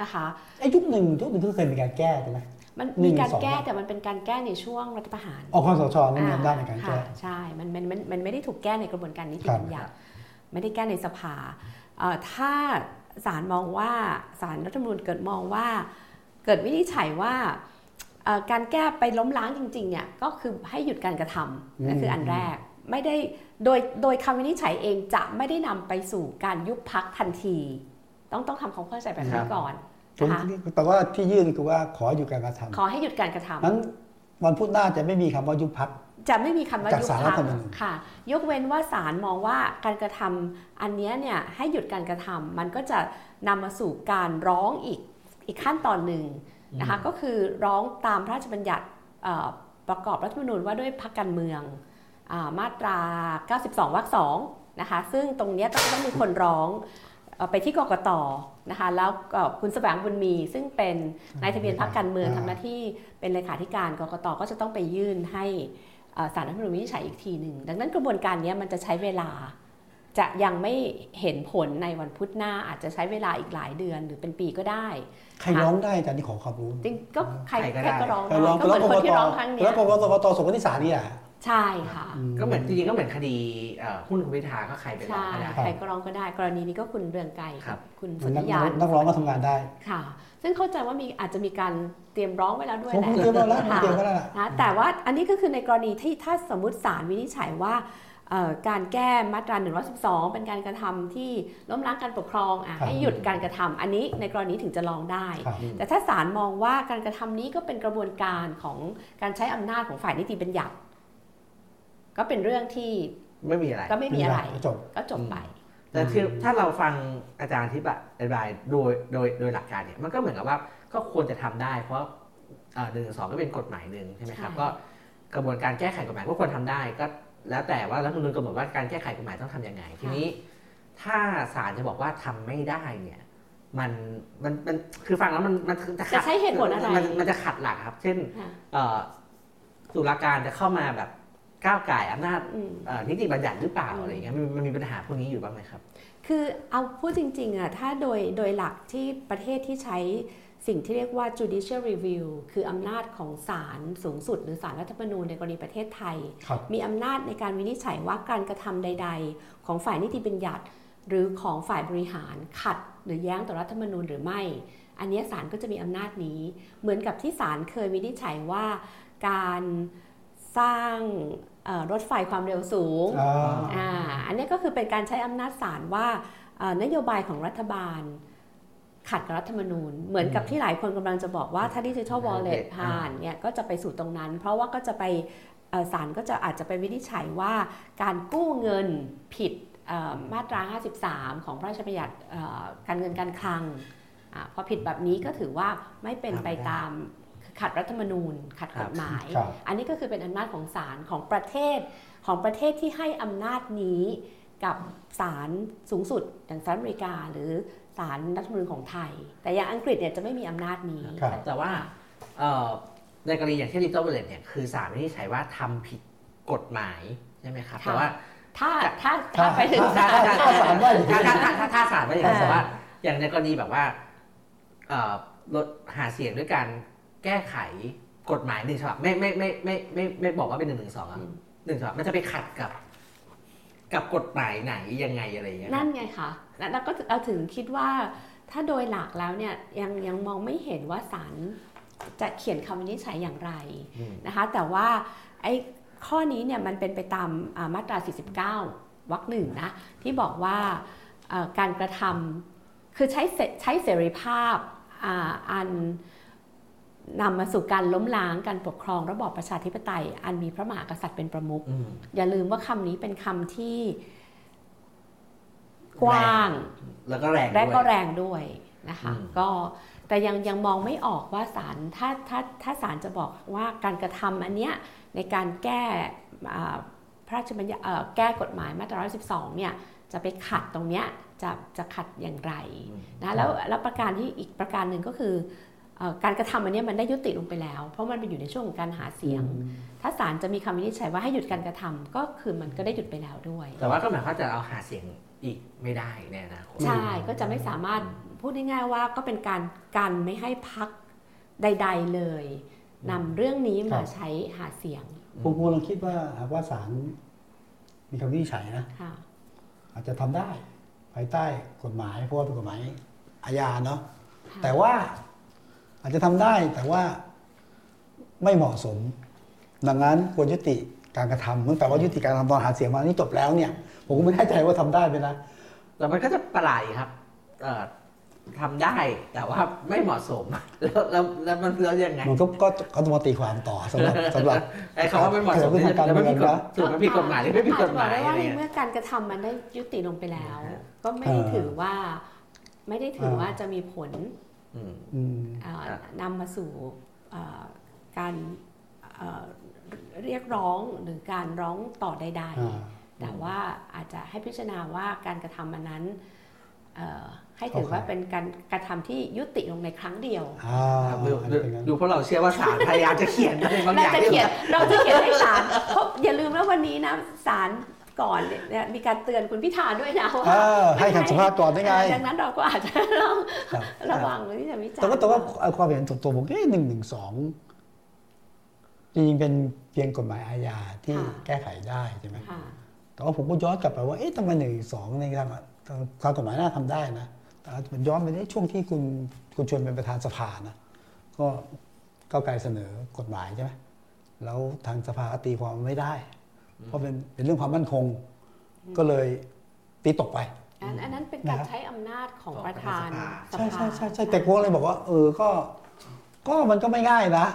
นะคะไอ้ยุคหนึ่งยุคหนึ่งก็เคยมีการแก้ใช่ไหมมันหนึ่มีงการสองแก้อะแต่มันเป็นการแก้ในช่วงรัฐประหารออกคอสชนั่นมีอำนาจในการแก้ค่ะใช่มันมันมันมันไม่ได้ถูกแก้ในกระบวนการนิติครับบัญญัติไม่ได้แก้ในสภาเอ่อถ้าศาลมองว่าศาลรัฐธรรมนูญเกิดมองว่า เกิดวินิจฉัยว่าเอ่อ การแก้ไปล้มล้างจริงๆเนี่ยก็คือให้หยุดการกระทำนั่นคืออันแรกไม่ได้โดยโดยคำวินิจฉัยเองจะไม่ได้นำไปสู่การยุบพักทันที ต้องต้องทำความเข้าใจแบบครันี้บก่อนผมนะคะแต่ว่าที่ยื่นคือว่าขอหยุดการกระทขอให้หยุดการกระทำำนั้นวันพุธหน้าจะไม่มีคำว่ายุบพักจะไม่มีคำว่าจากยุบศาลรัพัฐกธรรมนูญค่ะ ยกเว้นว่าศาลมองว่าการกระทำอันเนี้ยเนี่ยให้หยุดการกระทำมันก็จะนำมาสู่การร้องอีกอีกขั้นตอนหนึ่ง นะคะก็คือร้องตามพระราชบัญญัติเอ่อประกอบรัฐธรรมนูญว่าด้วยพรรคการเมืองอามาตรา 92 วรรคสองนะคะซึ่งตรงเนี้ยต้องต้องมีคนร้องเอ่อไปที่กกตนะคะแล้วก็คุณแสวงบุญมี ซึ่งเป็นนายทะเบียนพรรคการเมืองอ่าทำหน้าที่เป็นเลขาธิการกกตก็จะต้องไปยื่นให้เอ่อสารรัฐธรรมนูญวินิจฉัยอีกทีหนึ่ง ดังนั้นกระบวนการเนี้ยมันจะใช้เวลา จะยังไม่เห็นผลในวันพุธหน้าอาจจะใช้เวลาอีกหลายเดือนหรือเป็นปีก็ได้ ใครร้องได้อาจารย์ที่ขอความรู้จริงก็ใครใครก็ใคได้รก็ร้องใครได้ร้องก็เหมือนคนที่ร้องครั้งเนี้แล้ยวกกตส่งไปที่ศาลนี่อะใช่ค่ะ ก็เหมือนจริงๆก็เหมือนคดีเอ่อหุ้นคุณพิธาก็ใครไปร้องใช่ก็ได้ใครก็ร้องก็ได้ กรณีนี้ก็คุณเรืองไกรครับคุณสนันกธิยานนักร้องก็ทำงานได้ค่ะ ซึ่งเข้าใจว่ามีอาจจะมีการเตรียมร้องไว้แล้วด้วยผมแหละเตรียมมาแล้วผมค่ะเตรียมมาแล้วล่ะนะแต่ว่าอันนี้ก็คือในกรณีที่ถ้าสมมติศาลวินิจฉัยว่าเอ่อ การแก้มาตรา 112 เป็นการกระทำที่ล้มล้างการปกครองอะครับให้หยุดการกระทำอันนี้ในกรณีถึงจะร้องได้ครับแต่ถ้าศาลมองว่าการกระทำนี้ก็เป็นกระบวนการของการใช้อำนาจของฝ่ายนิติบัญญัติ ก็เป็นเรื่องที่ไม่มีอะไร ก็ไม่มีอะไรจบก็จบไปแต่คือถ้าเราฟังอาจารย์ที่อธิบายโดยโดยโดยหลักการเนี่ยมันก็เหมือนกับว่าก็ควรจะทำได้ เพราะหนึ่งสองก็เป็นกฎหมายหนึ่งใช่ไหมครับใช่ก็กระบวนการแก้ไขกฎหมายก็ควรทำได้ก็ แล้วแต่ว่ารัฐธรรมนูญกำหนดว่าการแก้ไขกฎหมายต้องทำยังไง ทีนี้ ถ้าศาลจะบอกว่าทำไม่ได้เนี่ย มันมันมันคือฟังแล้วมันมันจะขัดจะใช้เหตุผลอะไรมันมันจะขัดหลักครับ เช่นค่ะเอ่อตุลาการจะเข้ามาแบบก้าวไก่ายอำนาจอืมเอ่อนิติบัญญัติหรือเปล่าอืมอะไรอย่างเงี้ยมันมันมีปัญหาพวกนี้อยู่บ้างไหมครับ คือเอาพูดจริงๆอะถ้าโดยโดยหลักที่ประเทศที่ใช้ สิ่งที่เรียกว่า judicial review คืออำนาจของศาลสูงสุด หรือศาลรัฐธรรมนูญในกรณีประเทศไทยครับมีอำนาจในการวินิจฉัยว่าการกระทำใด ๆ ของฝ่ายนิติบัญญัติ หรือของฝ่ายบริหารขัด หรือแย้งต่อรัฐธรรมนูญหรือไม่ อันเนี้ยศาลก็จะมีอำนาจนี้ เหมือนกับที่ศาลเคยวินิจฉัยว่าการสร้างเอ่อรถไฟความเร็วสูงอ่าอ่าอันนี้ก็คือเป็นการใช้อำนาจศาลว่าเอ่อนโยบายของรัฐบาล ขัดกับรัฐธรรมนูญ เหมือนกับที่หลายคนกำลังจะบอกว่าถ้าดิจิทัลวอลเล็ตอ่าผ่านเนี่ยก็จะไปสู่ตรงนั้น เพราะว่าก็จะไปเอ่อศาลก็จะอาจจะไปวินิจฉัยว่าการกู้เงินผิดเอ่อมาตรา 53 ของพระราชบัญญัติเอ่อการเงินการคลังอาพอผิดแบบนี้ก็ถือว่าไม่เป็นไปตามขัดรัฐธรรมนูญ ขัดกฎหมายครับอันนี้ก็คือเป็นอำนาจของศาลของประเทศของประเทศที่ให้อำนาจนี้กับศาลสูงสุดอย่างสหรัฐอเมริกา หรือศาลรัฐธรรมนูญของไทย แต่อย่างอังกฤษเนี่ยจะไม่มีอำนาจนี้ครับแต่ว่าเอ่อในกรณีอย่างเช่นดิจิทัลวอลเล็ตเนี่ยคือศาลวินิจฉัยว่าทำผิดกฎหมายใช่ไหมครับค่ะแต่ว่าถ้าถ้าถ้าถ้าไปถึงถ้าศาลถ้าถ้าศาลว่าอย่างนี้ถ้าถ้าถ้าถ้าศาลว่าอย่างนั้นอ่าแต่ว่าอย่างในกรณีแบบว่าเอ่อลดหาเสียงด้วยการแก้ไขกฎหมายหนึ่งฉบับไม่ไม่ไม่ไม่ไม่ไม่บอกว่าเป็นหนึ่งหนึ่งสองอะหนึ่งฉบับมันจะไปขัดกับ กับกฎหมายไหนยังไงอะไรอย่างเงี้ยนั่นไงคะ แล้วแล้วก็เราถึงคิดว่าถ้าโดยหลักแล้วเนี่ยยังยังมองไม่เห็นว่าศาลจะเขียนคำวินิจฉัยอย่างไรอืมนะคะแต่ว่าไอ้ข้อนี้เนี่ยมันเป็นไปตามอ่ามาตรา 49วรรคหนึ่งนะที่บอกว่าเอ่อการกระทำคือใช้เสใช้เสรีภาพอ่าอันนำมาสู่การล้มล้างการปกครองระบอบประชาธิปไตย อันมีพระมหากษัตริย์เป็นประมุขอืมอย่าลืมว่าคำนี้เป็นคำที่ กว้าง แล้วก็แรงและก็ด้วยแรงด้วยนะคะอืมก็แต่ยังยังมองไม่ออกว่าศาลถ้าถ้าถ้าศาลจะบอกว่าการกระทำอันเนี้ยในการแก้อ่าพระราชบัญญัติเอ่อแก้กฎหมายมาตรา112เนี่ยจะไปขัดตรงเนี้ยจะจะขัดอย่างไรนะแล้วแล้วประการที่อีกประการหนึ่งก็คือเอ่อการกระทำอันเนี้ยมันได้ยุติลงไปแล้ว เพราะมันเป็นอยู่ในช่วงของการหาเสียง ถ้าศาลจะมีคำวินิจฉัยว่าให้หยุดการกระทำก็คือมันก็ได้หยุดไปแล้วด้วย แต่ว่าก็หมายความว่าจะเอาหาเสียง อีกไม่ได้แน่นะคตใช่ก็จะไม่สามารถพูดง่ายๆว่าก็เป็นการกันไม่ให้พักใด ๆเลยนำเรื่องนี้มาครับใช้หาเสียงผมกำลังคิดว่าหากว่าศาลมีคำวินิจฉัยนะค่ะอาจจะทำได้ภายใต้กฎหมายเพราะว่าเป็นกฎหมายอาญาเนาะค่ะแต่ว่าอาจจะทำได้แต่ว่าไม่เหมาะสม ดังนั้นควรยุติการกระทำตั้งแต่ว่ายุติการกระทำตอนหาเสียงมานี่จบแล้วเนี่ยผมก็ไม่แน่ใจว่าทำได้ไหมนะแต่มันก็จะประหลาดอีกครับเอ่อทำได้แต่ว่าไม่เหมาะสม แล้วแล้วแล้วมันแล้วยังไงมันก็ก็ก็ต้องมาตีความต่อสำหรับสำหรับไอ้คำว่าไม่เหมาะสมเกิดขึ้นทางการจะไม่ผิดกฎเมืองนะถือมันผิดกฎหมายหรือไม่ผิดกฎหมายอาจจะบอกได้อะว่าไรในเงี้ยเมื่อการกระทำมันได้ยุติลงไปแล้วอ่าก็ไม่ได้อ่าถือว่า ไม่ได้ถืออ่าว่าจะมีผลอืมอืมเอ่อครับนำมาสู่เอ่อการเอ่อเรียกร้องหรือการร้องต่อใดอ่าๆ แต่ว่าอาจจะให้พิจารณาว่าการกระทำมันนั้นเอ่อให้ถือว่าเป็นการกระทำที่ยุติลงในครั้งเดียวอ่าครับดูอันดูนี้เป็นงั้นดูเพราะเราเชื่อว่าศาลพยายามจะเขียนอะไรบางอเราย่างจะที่เขียนเราจะเขียนให้ศาลเพราะอย่าลืมว่าวันนี้นะศาลก่อนเนี่ยมีการเตือนคุณพิธาด้วยนะว่าเออให้คำสัมภาษณ์ก่อนได้ไงดังนั้นเราก็อาจจะต้องครับระวังที่จะวิจารณ์แต่ว่าแต่ว่าความเห็นส่วนตัวผมเอ๊ะหนึ่งหนึ่งสองจริงๆเป็นเพียงกฎหมายอาญาที่แก้ไขได้ใช่ไหมค่ะ แต่ว่าผมก็ย้อนกลับไปว่า เอ๊ะทำไมหนึ่งสองในทางทางกฎหมายน่าทำได้นะ แต่มันย้อนไปในช่วงที่คุณคุณชวนเป็นประธานสภานะก็ก้าวไกลเสนอกฎหมายใช่ไหมแล้วทางสภาตีความไม่ได้ เพราะเป็นเป็นเรื่องความมั่นคง ก็เลยตีตกไป อันอันนั้นเป็นการนะครับใช้อำนาจของประธานใช่ใช่ใช่ใช่แต่พวกเลยบอกว่า เออก็ก็มันก็ไม่ง่ายนะ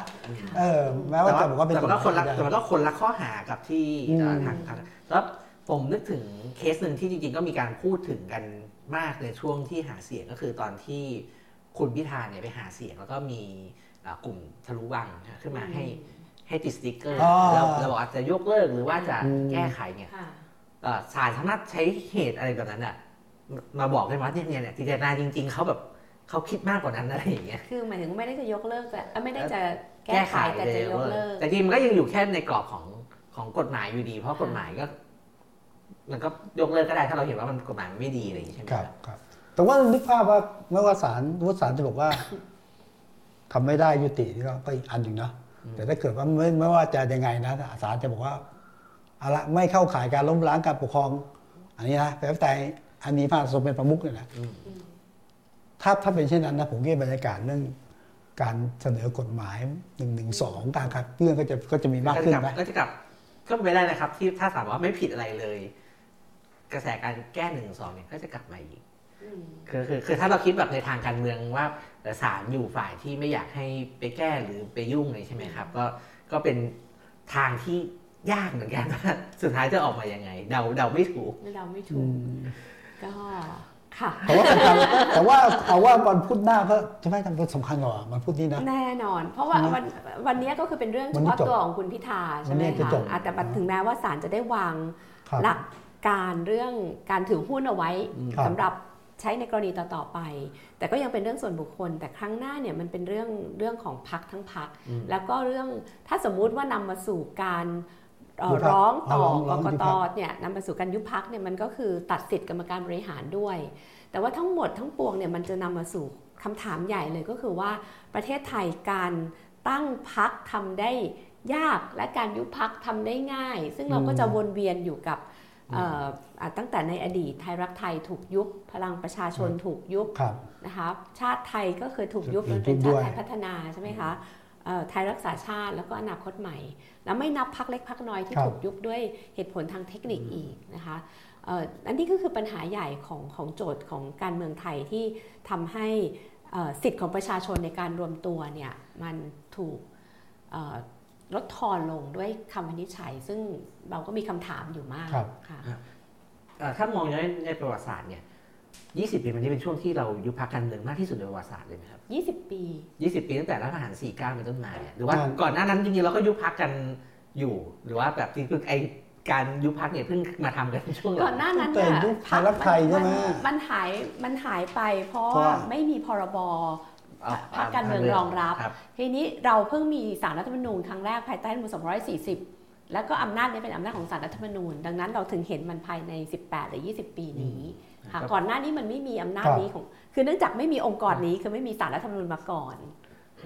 เออ แม้ว่าจะบอกว่าเป็นแต่มันก็คนละกฎหมายแต่มันก็คนละข้อหากับที่อืมเอ่อทางทางแล้ว ผมนึกถึงเคสหนึ่งที่จริง ๆ ก็มีการพูดถึงกันมากในช่วงที่หาเสียงก็คือตอนที่คุณพิธาเนี่ยไปหาเสียง แล้วก็มีอ่ากลุ่มทะลุวังนะขึ้นมาให้ให้ติดสติ๊กเกอร์อ๋อแล้วแล้วบอกอาจจะยกเลิกหรือว่าจะอืมแก้ไขเนี่ยค่ะเอ่อศาลสามารถใช้เหตุอะไรแบบนั้นอะมาบอกได้ไหมว่าเนี่ยเนี่ยเนี่ยเจตนาจริง ๆเขาแบบเขาคิดมากกว่านั้นอะไรอย่างเงี้ยคือหมายถึงไม่ได้จะยกเลิกแต่เอ้ยไม่ได้จะแก้แก้ไขไขแต่จะยกเลิกแต่จริงมันก็ยังอยู่แค่ในกรอบของของกฎหมายอยู่ดี เพราะกฎหมายก็ มันก็ยกเลิกก็ได้ถ้าเราเห็นว่ามันกฎหมายมันไม่ดีอะไรอย่างงี้ใช่ไหมครับครับ แต่ว่านึกภาพว่าไม่ว่าศาลว่าศาลจะบอกว่าทำไม่ได้ยุตินี่ก็ก็อีกอันหนึ่งเนาะแต่ถ้าเกิดว่าไม่ไม่ว่าจะยังไงนะศาลจะบอกว่าเอาละไม่เข้าข่ายการล้มล้างการปกครอง อันนี้นะแต่แต่อันนี้พระสมเป็นประมุขเนี่ยนะถ้าถ้าเป็นเช่นนั้นนะผมคิดว่าบรรยากาศเรื่องการเสนอกฎหมายหนึ่งหนึ่งสองการขัดเรื่องก็จะก็จะมีมากขึ้นไหมก็จะกลับก็เป็นไปได้นะครับ ที่ถ้าถามว่าไม่ผิดอะไรเลย กระแสการแก้หนึ่งสองเนี่ยก็จะกลับมาอีกอืมคือคือคือถ้าเราคิดแบบในทางการเมืองว่าแต่ศาลอยู่ฝ่ายที่ไม่อยากให้ไปแก้หรือไปยุ่งเลยใช่ไหมครับ ก็ก็เป็นทางที่ยากเหมือนกันว่าสุดท้ายจะออกมายังไง เดาเดาไม่ถูกเราไม่ถูกก็ค่ะแต่ว่าสำคัญแต่ว่าเอาว่าวันพุธหน้าก็จะไม่จำเป็นสำคัญกว่าวันพุธนี้นะแน่นอน เพราะว่าใช่ไหมวันวันนี้ก็คือเป็นเรื่องเฉวันนี้พาะจบตัวของคุณพิธาใช่ไหมวันนี้จะคะจบอะแต่ถึงแม้ว่าศาลจะได้วางครับหลัก การเรื่องการถือหุ้นเอาไว้ครับสำหรับใช้ในกรณีต่อๆไป แต่ก็ยังเป็นเรื่องส่วนบุคคล แต่ครั้งหน้าเนี่ยมันเป็นเรื่องเรื่องของพักทั้งพักอืมแล้วก็เรื่องถ้าสมมุติว่านำมาสู่การเอ่อยุบพรรคร้องต่ออ๋อร้กองกยุบตพรรคเนี่ยนำมาสู่การยุบพักเนี่ยมันก็คือตัดสิทธิ์กรรมการบริหารด้วย แต่ว่าทั้งหมดทั้งปวงเนี่ยมันจะนำมาสู่คำถามใหญ่เลยก็คือว่าประเทศไทยการตั้งพักทำได้ยากและการยุบพักทำได้ง่าย ซึ่งเราก็จะวนเวียนอยู่กับเอ่ออะ ตั้งแต่ในอดีตไทยรักไทยถูกยุบพลังประชาชนถูกยุบครับนะคะชาติไทยก็เคยถูกยุบถูมักนเป็นยุบชาด้วยติไทยพัฒนาใช่ไหมคะเอ่อไทยรักษาชาติแล้วก็อนาคตใหม่ แล้วไม่นับพักเล็กพักน้อยที่ครับถูกยุบด้วยเหตุผลทางเทคนิคอีกนะคะเอ่ออันนี้ก็คือปัญหาใหญ่ของของโจทย์ของการเมืองไทยที่ทำให้เอ่อสิทธิ์ของประชาชนในการรวมตัวเนี่ยมันถูกเอ่อ ลดทอนลงด้วยคำวินิจฉัย ซึ่งเราก็มีคำถามอยู่มากครับ ค่ะเอ่อถ้ามองในในประวัติศาสตร์เนี่ย 20 ปีมานี้เป็นช่วงที่เรายุบพักการเมืองมากที่สุดในประวัติศาสตร์เลยไหมครับ 20 ปี 20 ปีตั้งแต่รัฐประหาร 49 เป็นต้นมาเนี่ยหรือว่าใช่ก่อนหน้านั้นจริงๆเราก็ยุบพักกันอยู่ หรือว่าแบบจริงๆไอการยุบพักเนี่ยเพิ่งมาทำกันช่วงหก่ลัอนงหน้านั้นแต่เนี่ยยุคไทยรักไทยใช่ไหมนมันหายมันหายไปเพราะเพราะว่าว่าไม่มีพรบเอา พรรคการเมืองรองรับครับ ทีนี้เราเพิ่งมีสารรัฐธรรมนูญครั้งแรกภายใต้รัฐธรรมนูญ240แล้วก็อำนาจนี้เป็นอำนาจของสารรัฐธรรมนูญ ดังนั้นเราถึงเห็นมันภายใน 18 หรือ 20 ปีนี้ค่ะครับก่อนหน้านี้มันไม่มีอำนาจนี้ของ คือเนื่องจากไม่มีองค์กรนี้คือไม่มีสารรัฐธรรมนูญมาก่อน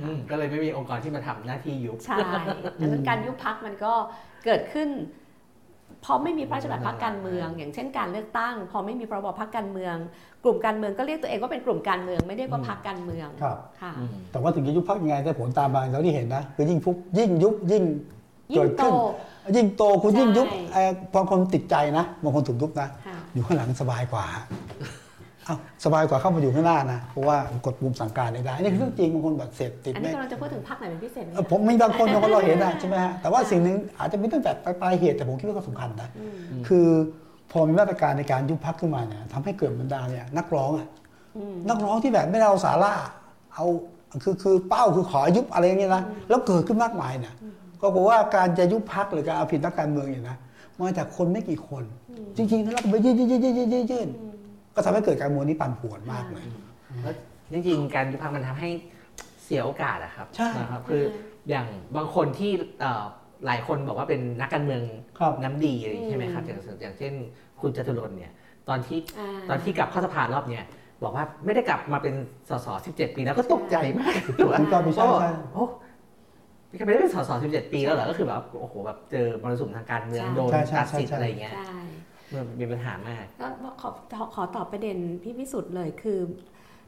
อืมก็เลยไม่มีองค์กรที่มาทำหน้าที่ยุบใช่ดังนั้นการยุบพักมันก็เกิดขึ้น พอไม่มีพระราชบัญญัติพักการเมือง อย่างเช่นการเลือกตั้ง พอไม่มีพรบพักการเมือง กลุ่มการเมืองก็เรียกตัวเองว่าเป็นกลุ่มการเมืองไม่เรียกว่าพักการเมืองครับค่ะอืมแต่ว่าถึงจะยุบพักยังไงแต่ผลตามมาเราที่เห็นนะคือยิ่งฟุบยิ่งยุบยิ่งยิ่เกิงดโตขึ้นยิ่งโตคุณใช่ยิ่งยุบเอ่อบางคนติดใจนะบางคนถูกยุบนะค่ะอยู่ข้างหลังสบายกว่าเอ้า สบายกว่าเข้ามาอยู่ข้างหน้านะ เพราะว่ากดปุ่มสั่งการได้ได้นี่คือเรื่องจริงบางคนแบบเสพติดอันไม่นี้กำลังจะพูดถึงพักไหนเป็นพิเศษไหมเอ่อผมมีบางคนบางคนเราเห็นนะใช่ไหมฮะแต่ว่าสิ่งหนึ่งอาจจะไม่ตั้งแต่ปลายๆเหตุแต่ผมคิดว่าก็สำคัญนะอืมคือพอมีมาตรการในการยุบพักขึ้นมาเนี่ยทำให้เกิดบรรดาเนี่ยนักร้องอะอืมนักร้องที่แบบไม่ได้เอาสาระเอาคือคือเป้าคือขอยุบอะไรอย่างเงี้ยนะแล้วเกิดขึ้นมากมายเนี่ยก็บอกว่าการจะยุบพักหรือการเอาผิดนักการเมืองเนี่ยนะมาจากคนไม่กี่คน จริงๆถ้าเราไปยื่นยื่นยื่นยื่นยื่นยื่น ก็ทำให้เกิดการเมืองนี้ปั่นป่วนมากเลยแล้วจริงๆการยุบพักมันทำให้เสียโอกาสอะครับใช่นะครับคืออย่างบางคนที่เอ่อหลายคนบอกว่าเป็นนักการเมืองครับน้ำดีอะไรอย่างนี้ใช่ไหมครับอย่างอย่างเช่น คุณจตุรนต์เนี่ยตอนที่อ่าตอนที่กลับเข้าสภารอบเนี่ยบอกว่าไม่ได้กลับมาเป็นสส17 ปีแล้วก็ตกใจมากถูกไหมถูกต้องใช่ใช่โอ้พี่ก็ไม่ได้เป็นสส17 ปีแล้วเหรอก็คือแบบโอ้โหแบบเจอมรสุมทางการเมืองใช่โดนใช่ใช่ตัดสิทธิ์ใช่อะไรอย่างเงี้ยใช่ มันมีปัญหามากก็ขอขอขอตอบประเด็นพี่พิสุทธิ์เลยคือ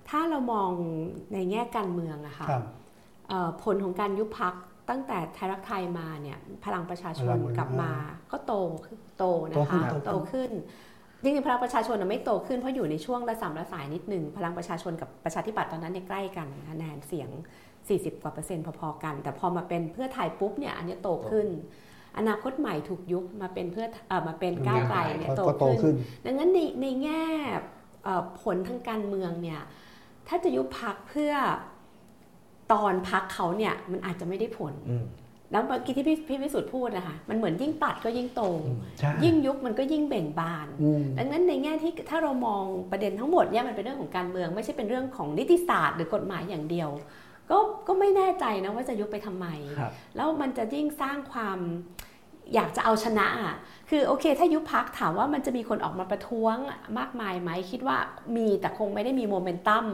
ถ้าเรามองในแง่การเมืองอะค่ะครับเอ่อผลของการยุบพักตั้งแต่ไทยรักไทยมาเนี่ยพลังประชาชพลันงกลับมา ก็โตขึ้นโตนะโตขึ้คะนโตขึ้นโตขึ้นจริงๆพลังประชาชนน่ะไม่โตขึ้นเพราะอยู่ในช่วงระสามระสายนิดหนึ่งพลังประชาชนกับประชาธิปัตย์ตอนนั้นเนี่ยใกล้กันคะแนนเสียง 40 กว่าเปอร์เซ็นต์พอๆกัน แต่พอมาเป็นเพื่อไทยปุ๊บเนี่ยอันเนี้ยโตขึ้น อนาคตใหม่ถูกยุบมาเป็นเพื่อเอ่อมาเป็นก้าวไกลเนี่ยก็โตก็โตขึ้นขึ้น ดังนั้นในในแง่เอ่อผลทางการเมืองเนี่ยถ้าจะยุบพักเพื่อตอนพักเขาเนี่ยมันอาจจะไม่ได้ผลอืมแล้วเมื่อกี้ที่พี่พี่วิสุทธ์พูดนะคะมันเหมือนยิ่งตัดก็ยิ่งโตใช่ยิ่งยุบมันก็ยิ่งเบ่งบานอืมดังนั้นในแง่ที่ถ้าเรามองประเด็นทั้งหมดเนี่ยมันเป็นเรื่องของการเมือง ไม่ใช่เป็นเรื่องของนิติศาสตร์หรือกฎหมายอย่างเดียว ก็ก็ไม่แน่ใจนะว่าจะยุบไปทำไมครับแล้วมันจะยิ่งสร้างความอยากจะเอาชนะอะคือโอเค ถ้ายุบพักถามว่ามันจะมีคนออกมาประท้วงมากมายไหมคิดว่ามีแต่คงไม่ได้มีโมเมนตัม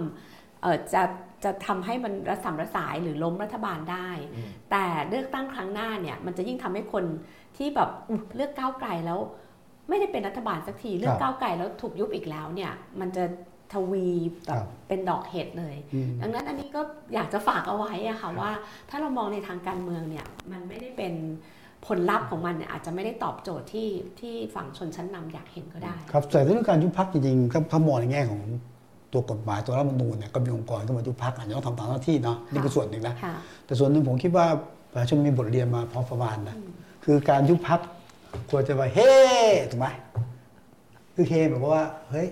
เออจะจะทำให้มันระสำระสายหรือล้มรัฐบาลได้อืมแต่เลือกตั้งครั้งหน้าเนี่ยมันจะยิ่งทำให้คนที่แบบอุ๊ยเลือกก้าวไกลแล้ว ไม่ได้เป็นรัฐบาลสักทีเลือกก้าวไกลแล้วถูกยุบอีกแล้วเนี่ยมันจะ ทวีแบครับบเป็นดอกเห็ดเลยอืมดังนั้นอันนี้ก็อยากจะฝากเอาไว้อะค่ะว่า ถ้าเรามองในทางการเมืองเนี่ยมันไม่ได้เป็นผลลัพธ์ของมันเนี่ยอาจจะไม่ได้ตอบโจทย์ที่ที่ฝั่งชนชั้นนำอยากเห็นก็ได้ ครับแต่เรื่องการยุบพักจริงๆถ้าถ้ามองในแง่ของตัวกฎหมายตัวรัฐธรรมนูญเนี่ยก็มีองค์กรเข้ามายุบพักอาจจะต้องทำตามหน้าที่เนาะนี่คือส่วนหนึ่งนะค่ะแต่ส่วนหนึ่งผมคิดว่าประชาชนมีบทเรียนมาพอประมาณนะคือการยุบพักควรจะว่าเฮ้ถูกไหมคือเฮแบบว่าเฮ้ย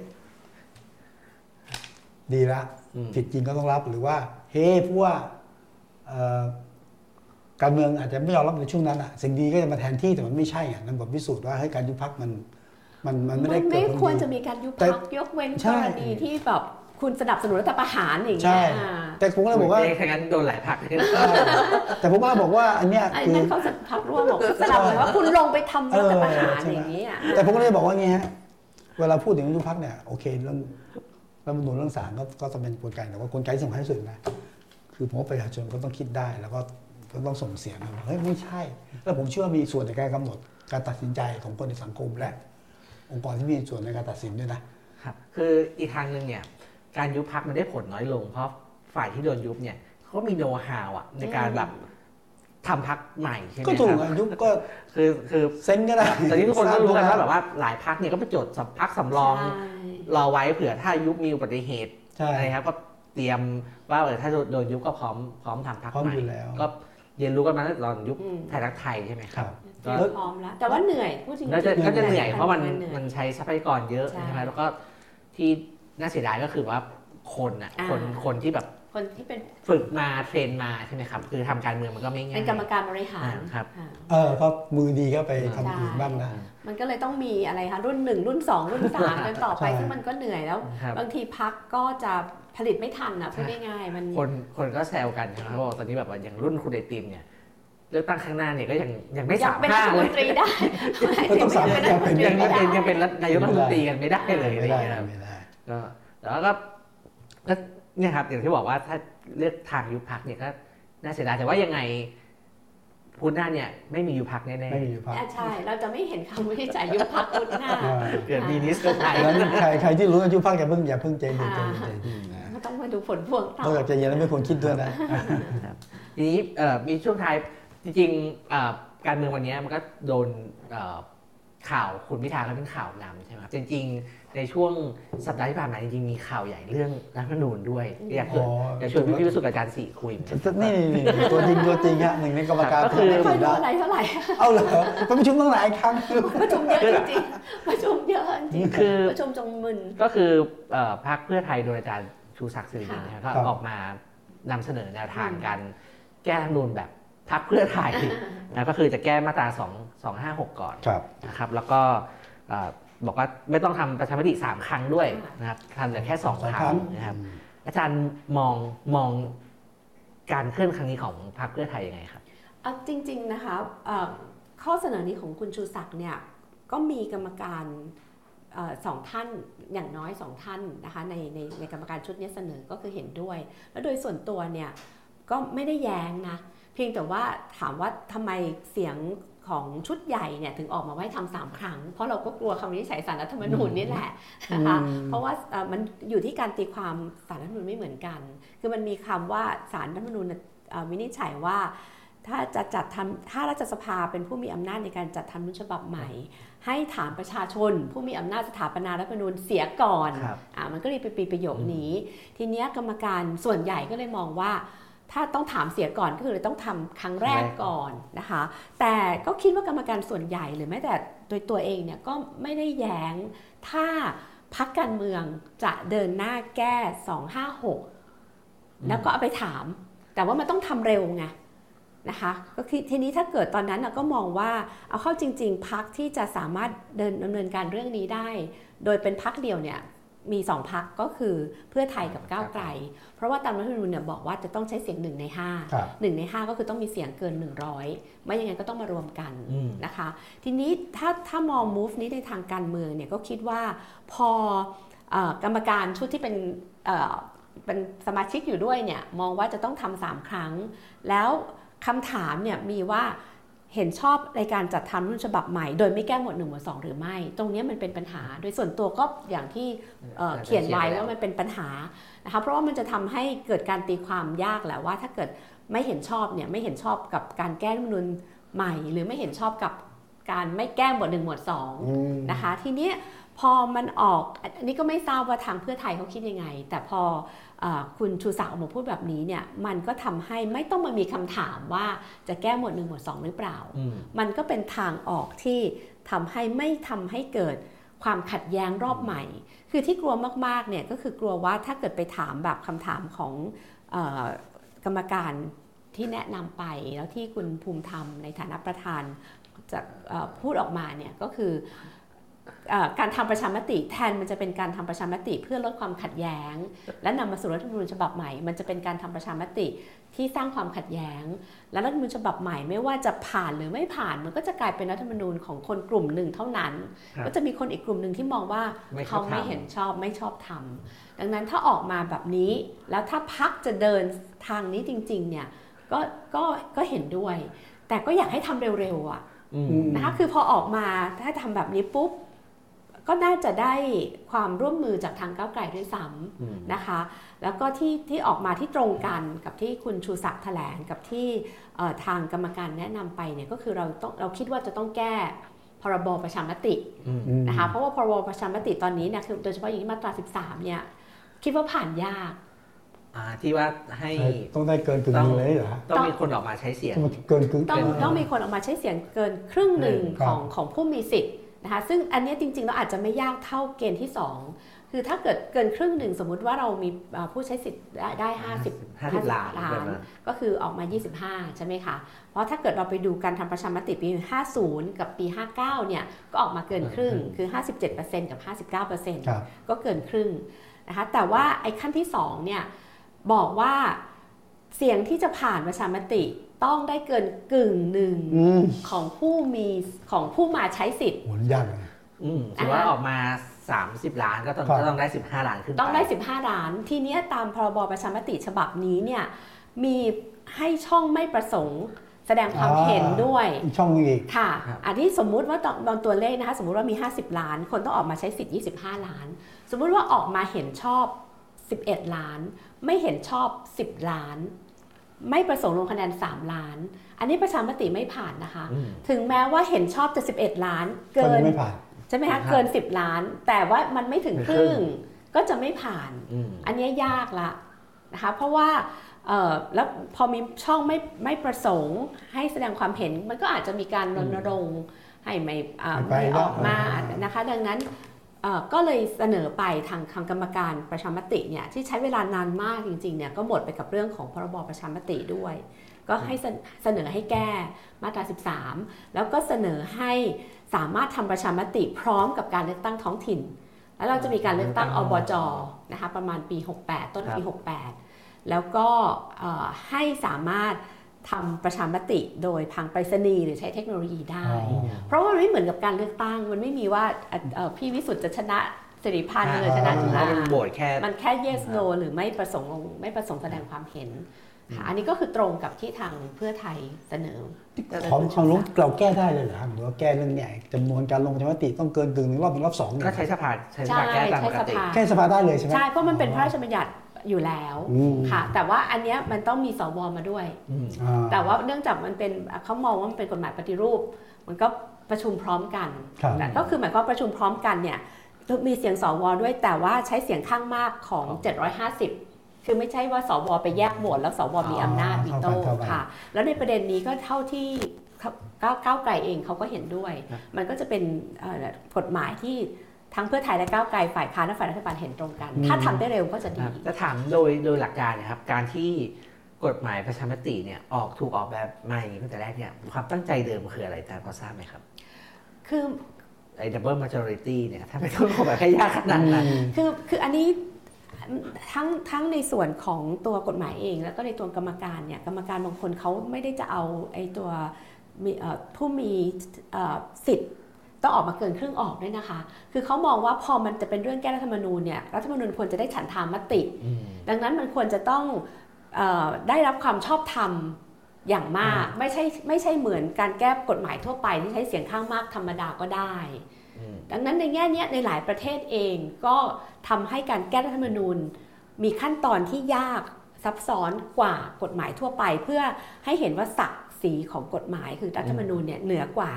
ดีละอืมผิดจริงก็ต้องรับหรือว่า เฮ้เพราะว่าเอ่อการเมืองอาจจะไม่ยอมรับในช่วงนั้นอะสิ่งดีก็จะมาแทนที่แต่มันไม่ใช่อะนั่นบทพิสูจน์ว่าเฮ้ยการยุบพักมันมันมันไม่ได้มันเกิดไม่ผลควรดีจะมีการยุบแต่พักยกเว้นใช่กรณีที่แบบคุณสนับสนุนรัฐประหารอย่างใช่เงี้ยอ่าแต่ผมก็เลยบอกว่าเถ้างั้นโดนหลายพักแต่ผมก็เลยบอกว่าอันเนี้ยอันคือนั้นเขาพักร่วมบอกสนับสนุนว่าคุณลงไปทำรัฐประหารเออใช่ไหมอย่างนี้อะแต่ผมก็เลยบอกว่าไงฮะเวลาพูดถึงยุบพักเนี่ยโอเคเรื่อง รัฐธรรมนูญเรื่องศาลก็ก็จะเป็นกลไกแต่ว่ากลไกที่สำคัญที่สุดนะคือผมว่าประชาชนก็ต้องคิดได้ แล้วก็ก็ต้องส่งเสียงนะว่าเฮ้ยไม่ใช่ แล้วผมเชื่อว่ามีส่วนในการกำหนดการตัดสินใจของคนในสังคมและ องค์กรที่มีส่วนในการตัดสินด้วยนะครับคืออีกทางหนึ่งเนี่ยการยุบพักมันได้ผลน้อยลง เพราะฝ่ายที่โดนยุบเนี่ยเขามีโน้ตฮาวอะในการแบบทำพักใหม่ใช่ไหมก็ถูกครัอะบยุบก็คือคือเซ็นก็ได้แต่ที่ทุกคนก็รู้กันว่าแบบว่าหลายพักเนี่ยก็ไปจดพักสำรองใช่ รอไว้เผื่อถ้ายุบมีอุบัติเหตุใช่อะไรครับก็เตรียมว่าเออถ้าโดนยุบก็พร้อมพร้อมทำพักพร้อมใหม่อยู่แล้ว ก็เรียนรู้กันมาตั้งแต่ตอนยุบอืมไทยรักไทยใช่ไหมครับเตรียมพร้อมแล้วแต่ว่าเหนื่อยพูดจริงๆก็จะก็จะเหนื่อยเพราะมันเหอยมันใช้ทรัพยากรเยอะใช่ใช่ไหมแล้วก็ที่น่าเสียดายก็คือว่าคนอะอ่าคนคนที่แบบ คนที่เป็นฝึกมาเทรนมาใช่ไหมครับ คือทำการเมืองมันก็ไม่ง่ายเป็นกรรมการบริหารอ่าครับอ่าเออก็มือดีก็ไปใช่ทำอื่นบ้างนะมันก็เลยต้องมีอะไรคะรุ่นหนึ่งรุ่นสองรุ่นสามกันต่อไปใช่ซึ่งมันก็เหนื่อยแล้วครับบางทีพักก็จะผลิตไม่ทันอะพูดง่ายๆมันคนคนก็แซวกันนะครับเขาบอกตอนนี้แบบว่าอย่างรุ่นคุณไอติมเนี่ยเลือกตั้งข้างหน้าเนี่ยก็ยังยังไม่ยัสางมเป็นห้ารัฐเลมยนตรีได้ก็ต้องสามารถยังเป็นรัฐมนตรียังไม่เป็นได้ยังเป็นนายกรัฐมนตรีกันไม่ได้เลยอะไรไม่อย่างได้เงี้ยครับไม่ได้ก็แต่ว่าก็ก็ เนี่ยครับอย่างที่บอกว่าถ้าเลือกทางยุบพักเนี่ยก็น่าเสียดายแต่ว่ายังไงพุธหน้าเนี่ยไม่มียุบพักแน่ไม่มีอยู่พักอะใช่ เราจะไม่เห็นคำวินิจฉัยยุบพักพุธหน้าอ่าๆเกิดมีนิสก็ไทยดังนั้นใครใครที่รู้อายุพักอย่าเพิ่งอย่าเพิ่งใจเย็นใจอ่าเย็นใจเย็นนะก็ต้องมาดูผลพวงต่นอกอจากใจเย็นแล้วไม่ควรคิดด้วยนะทีนี้เอ่อมีช่วงท้ายจริงๆเอ่อการเมืองวันนี้มันก็โดนเอ่อข่าวคุณพิธาก็เป็นข่าวนำใช่ไหมครับจริงๆ ในช่วงสัปดาห์ที่ผ่านมาจริงๆมีข่าวใหญ่เรื่องรัฐธรรมนูญด้วย อยากชวนอ๋ออยากชวนพี่ๆวิสุทธิ์อาจารย์สี่คุยเหมือนกัน นี่นี่นี่ตัวจริงตัวจริงฮะหนึ่งในกรรมการก็คือ ไม่ค่อยได้รู้อะไรเท่าไหร่เอาเหรอไปประชุมตั้งหลายครั้งประชุมเยอะจริงๆประชุมเยอะจริงคือประชุมจงมึนก็คือเอ่อพรรคเพื่อไทยโดยอาจารย์ชูศักดิ์สิรินินนะครับก็ครับออกมานำเสนอแนวทางการแก้รัฐธรรมนูญแบบพรรคเพื่อไทยนะก็คือจะแก้มาตรา2 2 5 6 ก่อนครับนะครับ แล้วก็เอ่อ บอกว่าไม่ต้องทำประชามติสามครั้งด้วยค่ะนะครับทำเหลือแค่สองสองคครั้รั้งงนะครับอาจารย์มองมองการเคลื่อนครั้งนี้ของพรรคเพื่อไทยยังไงครับเอาจริง ๆ นะคะเอ่อข้อเสนอนี้ของคุณชูศักดิ์เนี่ยก็มีกรรมการเออสองท่านอย่างน้อยสองท่านนะคะในในในกรรมการชุดนี้เสนอก็คือเห็นด้วย แล้วโดยส่วนตัวเนี่ยก็ไม่ได้แย้งนะเพียงแต่ว่าถามว่าทำไมเสียง ของชุดใหญ่เนี่ยถึงออกมาไว้ทำสามครั้ง เพราะเราก็กลัวคำวินิจฉัยสารรัฐธรรมนูญนี่แหละนะคะอืมเพราะว่าเอ่อมันอยู่ที่การตีความสารรัฐธรรมนูญไม่เหมือนกัน คือมันมีคำว่าสารรัฐธรรมนูญเนี่ยเอ่อวินิจฉัยว่า ถ้าจะจัดทำถ้ารัฐสภาเป็นผู้มีอำนาจในการจัดทำรัฐธรรมนูญฉบับใหม่ ให้ถามประชาชน ผู้มีอำนาจสถาปนารัฐธรรมนูญเสียก่อนครับอ่ามันก็เลยไปปีประโยคนี้ ทีเนี้ยกรรมการส่วนใหญ่ก็เลยมองว่า ถ้าต้องถามเสียก่อนก็คือเลยต้องทำครั้งแรกก่อนนะคะ แต่ก็คิดว่ากรรมการส่วนใหญ่หรือแม้แต่โดยตัวเองเนี่ยก็ไม่ได้แย้ง ถ้าพักการเมืองจะเดินหน้าแก้ 256 แล้วก็เอาไปถาม แต่ว่ามันต้องทำเร็วไงนะคะก็คือทีนี้ถ้าเกิดตอนนั้นน่ะก็มองว่าเอาเข้าจริง ๆ พักที่จะสามารถเดินดำเนินการเรื่องนี้ได้ โดยเป็นพักเดียวเนี่ย มีสองพักก็คือเพื่อไทยกับก้าวไกล เพราะว่าตามรัฐธรรมนูญเนี่ยบอกว่าจะต้องใช้เสียงหนึ่งในห้าครับหนึ่งในห้าก็คือต้องมีเสียงเกิน 100 ไม่อย่างนั้นก็ต้องมารวมกันอืมนะคะ ทีนี้ถ้าถ้ามอง move นี้ในทางการเมืองเนี่ยก็คิดว่าพอเออกรรมการชุดที่เป็นเอ่อเป็นสมาชิกอยู่ด้วยเนี่ยมองว่าจะต้องทำสามครั้ง แล้วคำถามเนี่ยมีว่า เห็นชอบในการจัดทำรุ่นฉบับใหม่ โดยไม่แก้หมวดหนึ่งหมวดสองหรือไม่ ตรงเนี้ยมันเป็นปัญหา โดยส่วนตัวก็อย่างที่เอ่อเขียนไว้ว่ามันเป็นปัญหานะคะเพราะว่ามันจะทำให้เกิดการตีความยากแหละว่า ถ้าเกิดไม่เห็นชอบเนี่ยไม่เห็นชอบกับการแก้รัฐธรรมนูญใหม่ หรือไม่เห็นชอบกับการไม่แก้หมวดหนึ่งหมวดสองอืมนะคะทีเนี้ย พอมันออกอันนี้ก็ไม่ทราบว่าทางเพื่อไทยเขาคิดยังไง แต่พอเออคุณชูศักดิ์ออกมาพูดแบบนี้เนี่ยมันก็ทำให้ไม่ต้องมามีคำถามว่าจะแก้หมวดหนึ่งหมวดสองหรือเปล่าอืมมันก็เป็นทางออกที่ทำให้ไม่ทำให้เกิดความขัดแย้งรอบใหม่ คือที่กลัวมากๆเนี่ยก็คือกลัวว่าถ้าเกิดไปถามแบบคำถามของเออกรรมการที่แนะนำไปแล้วที่คุณภูมิธรรมในฐานะประธานจะเอ่อพูดออกมาเนี่ยก็คือเอ่อ การทำประชามติแทนมันจะเป็นการทำประชามติเพื่อลดความขัดแย้ง และนำมาสู่รัฐธรรมนูญฉบับใหม่ มันจะเป็นการทำประชามติที่สร้างความขัดแย้ง และรัฐธรรมนูญฉบับใหม่ไม่ว่าจะผ่านหรือไม่ผ่าน มันก็จะกลายเป็นรัฐธรรมนูญของคนกลุ่มหนึ่งเท่านั้นครับก็จะมีคนอีกกลุ่มหนึ่งที่มองว่าไม่ชอบเขาไม่ทำเห็นชอบไม่ชอบทำดังนั้นถ้าออกมาแบบนี้ แล้วถ้าพักจะเดินทางนี้จริงๆเนี่ยก็ก็ก็เห็นด้วย แต่ก็อยากให้ทำเร็วๆอะอืมอืมนะคะคือพอออกมาถ้าทำแบบนี้ปุ๊บ ก็น่าจะได้ความร่วมมือจากทางก้าวไกลด้วยซ้อืมำนะคะ แล้วก็ที่ที่ออกมาที่ตรงกันกับที่คุณชูศักดิ์แถลงกับที่เอ่อทางกรรมการแนะนำไปเนี่ยก็คือเราต้องเราคิดว่าจะต้องแก้พรบประชามติอืมอืมนะคะเพราะว่าพรบประชามติตอนนี้เนี่ยคือโดยเฉพาะอย่างที่มาตรา 13 เนี่ยคิดว่าผ่านยากอ่าที่ว่าให้ใช่ต้องได้เกินกึ่งหนึงเลยเหรอต้องมีคนออกมาใช้เสียงต้องเกินกึ่งต้องเกินต้องมีคนออกมาใช้เสียงเกินครึ่งหนึ่งครัขบองของผู้มีสิทธิ์ นะคะซึ่งอันเนี้ยจริงๆเราอาจจะไม่ยากเท่าเกณฑ์ที่ 2 คือถ้าเกิดเกินครึ่งหนึ่งสมมุติว่าเรามีเอ่อผู้ใช้สิทธิ์ได้ได้50 50ล้านล้าแบบนนั้นก็คือออกมา 25 ใช่ไหมคะ เพราะถ้าเกิดเราไปดูการทำประชามติปี 50 กับปี 59 เนี่ยก็ออกมาเกินครึ่งคือ 57%กับ 59%ครับก็เกินครึ่งนะคะแต่ว่าไอ้ขั้นที่2เนี่ยบอกว่า เสียงที่จะผ่านประชามติต้องได้เกินกึ่งหนึ่งอืมของผู้มีของผู้มาใช้สิทธิ์โหยากเลยอืมถือว่าออกมา 30 ล้านก็ต้องครับก็ต้องได้ 15 ล้านขึ้นไปต้องได้ 15 ล้าน ทีเนี้ยตามพรบประชามติฉบับนี้เนี่ยมีให้ช่องไม่ประสงค์แสดงความเห็นด้วยอีกช่องหนึงอีกค่ะครับอันนี้สมมุติว่าตอนตอนตัวเลขนะคะสมมุติว่ามี 50 ล้าน คนต้องออกมาใช้สิทธิ์ 25 ล้าน สมมุติว่าออกมาเห็นชอบ 11 ล้าน ไม่เห็นชอบ 10 ล้าน ไม่ประสงค์ลงคะแนน 3 ล้าน อันนี้ประชามติไม่ผ่านนะคะอืมถึงแม้ว่าเห็นชอบจะ11 ล้านก็เกิยันงไม่ผ่านใช่ไหมครัคะบเกิน 10 ล้าน แต่ว่ามันไม่ถึงครึ่งก็จะไม่ผ่านอืมอันเนี้ยยากละนะคะเพราะว่าเอ่อแล้วพอมีช่องไม่ไม่ประสงค์ให้แสดงความเห็นมันก็อาจจะมีการรณรงค์ให้ไม่อ่าไปไม่แล้วออกมานะคะ ดังนั้นเอ่อ ก็เลยเสนอไปทางทางกรรมการประชามติเนี่ยที่ใช้เวลานานมากจริงๆเนี่ยก็หมดไปกับเรื่องของพรบประชามติด้วย ก็ให้เสนอให้แก้มาตรา 13 แล้วก็เสนอให้สามารถทำประชามติพร้อมกับการเลือกตั้งท้องถิ่น แล้วเราจะมีการเลือกตั้งอบจนะคะประมาณปี 68 ต้นปี 68 แล้วก็ให้สามารถ ทำประชามติโดยทางไปรษณีย์หรือใช้เทคโนโลยีได้อ๋อเพราะว่ามันไม่เหมือนกับการเลือกตั้ง มันไม่มีว่าเอ่อเอ่อพี่วิสุทธ์จะชนะสิริพันธ์หรือชนะเพจุราะฬามันโหวตแค่มันแค่ yes no หรือไม่ประสงค์ลงไม่ประสงค์แสดงความเห็นค่ะอันนี้ก็คือตรงกับที่ทางเพื่อไทยเสนอของของลุงเราแก้ได้เลยเหรอหรือว่าแก้เรื่องเนี่ยจำนวนการลงประชามติต้องเกินกึ่งหนึ่งรอบหนึ่งรอบสองเนี่ก็ยใช้สภาใช้สใช่ภาแก้ตามปกติใช้สภาแก้สภาได้เลยใช่ไหมใช่เพราะมันเป็นพระราชบัญญัติ อยู่แล้วอืมค่ะ แต่ว่าอันเนี้ยมันต้องมีสวมาด้วยอืมอ่าแต่ว่าเนื่องจากมันเป็นเขามองว่ามันเป็นกฎหมายปฏิรูป มันก็ประชุมพร้อมกันครับแต่ก็คือหมายความว่าประชุมพร้อมกันเนี่ยมีเสียงสวด้วยแต่ว่าใช้เสียงข้างมากของ 750 คือไม่ใช่ว่าสวไปแยกโหวตแล้วสวมีอำนาจวีโต้เข้าใจเข้าใจค่ะ แล้วในประเด็นนี้ก็เท่าที่ก้าวก้าวไกลเองเขาก็เห็นด้วยครับมันก็จะเป็นเอ่อกฎหมายที่ ทั้งเพื่อไทยและก้าวไกลฝ่ายค้านและฝ่ายรัฐบาลเห็นตรงกัน ถ้าทำได้เร็วก็จะคดีรับจะถามโดยโดยหลักการเนะครับ การที่กฎหมายประชามติเนี่ยออกถูกออกแบบมาอย่างนี้ตั้งแต่แรกเนี่ยความตั้งใจเดิมคืออะไรแต่พอทราบไหมครับ คือไอ้ double majority เนี่ยถ้าไม่ต้องออกแบบให้ยากขนาดนั้นคือคืออันนี้ทั้งทั้งในส่วนของตัวกฎหมายเอง แล้วก็ในตัวกรรมการเนี่ยกรรมการบางคนเขาไม่ได้จะเอาไอ้ตัวมีเอ่อผู้มีเอ่อสิทธิ์ ต้องออกมาเกินครึ่งออกด้วยนะคะ คือเขามองว่าพอมันจะเป็นเรื่องแก้รัฐธรรมนูญเนี่ยรัฐธรรมนูญควรจะได้ฉันทามติอืมดังนั้นมันควรจะต้องเออได้รับความชอบธรรมอย่างมากไม่ใช่ไม่ใช่เหมือนการแก้กฎหมายทั่วไปที่ใช้เสียงข้างมากธรรมดาก็ได้อืมดังนั้นในแง่เนี้ยในหลายประเทศเองก็ทำให้การแก้รัฐธรรมนูญ มีขั้นตอนที่ยากซับซ้อนกว่ากฎหมายทั่วไป เพื่อให้เห็นว่าศักดิ์ศรีของกฎหมายคือรัฐธรรมนูญเนี่ยเหนือกว่า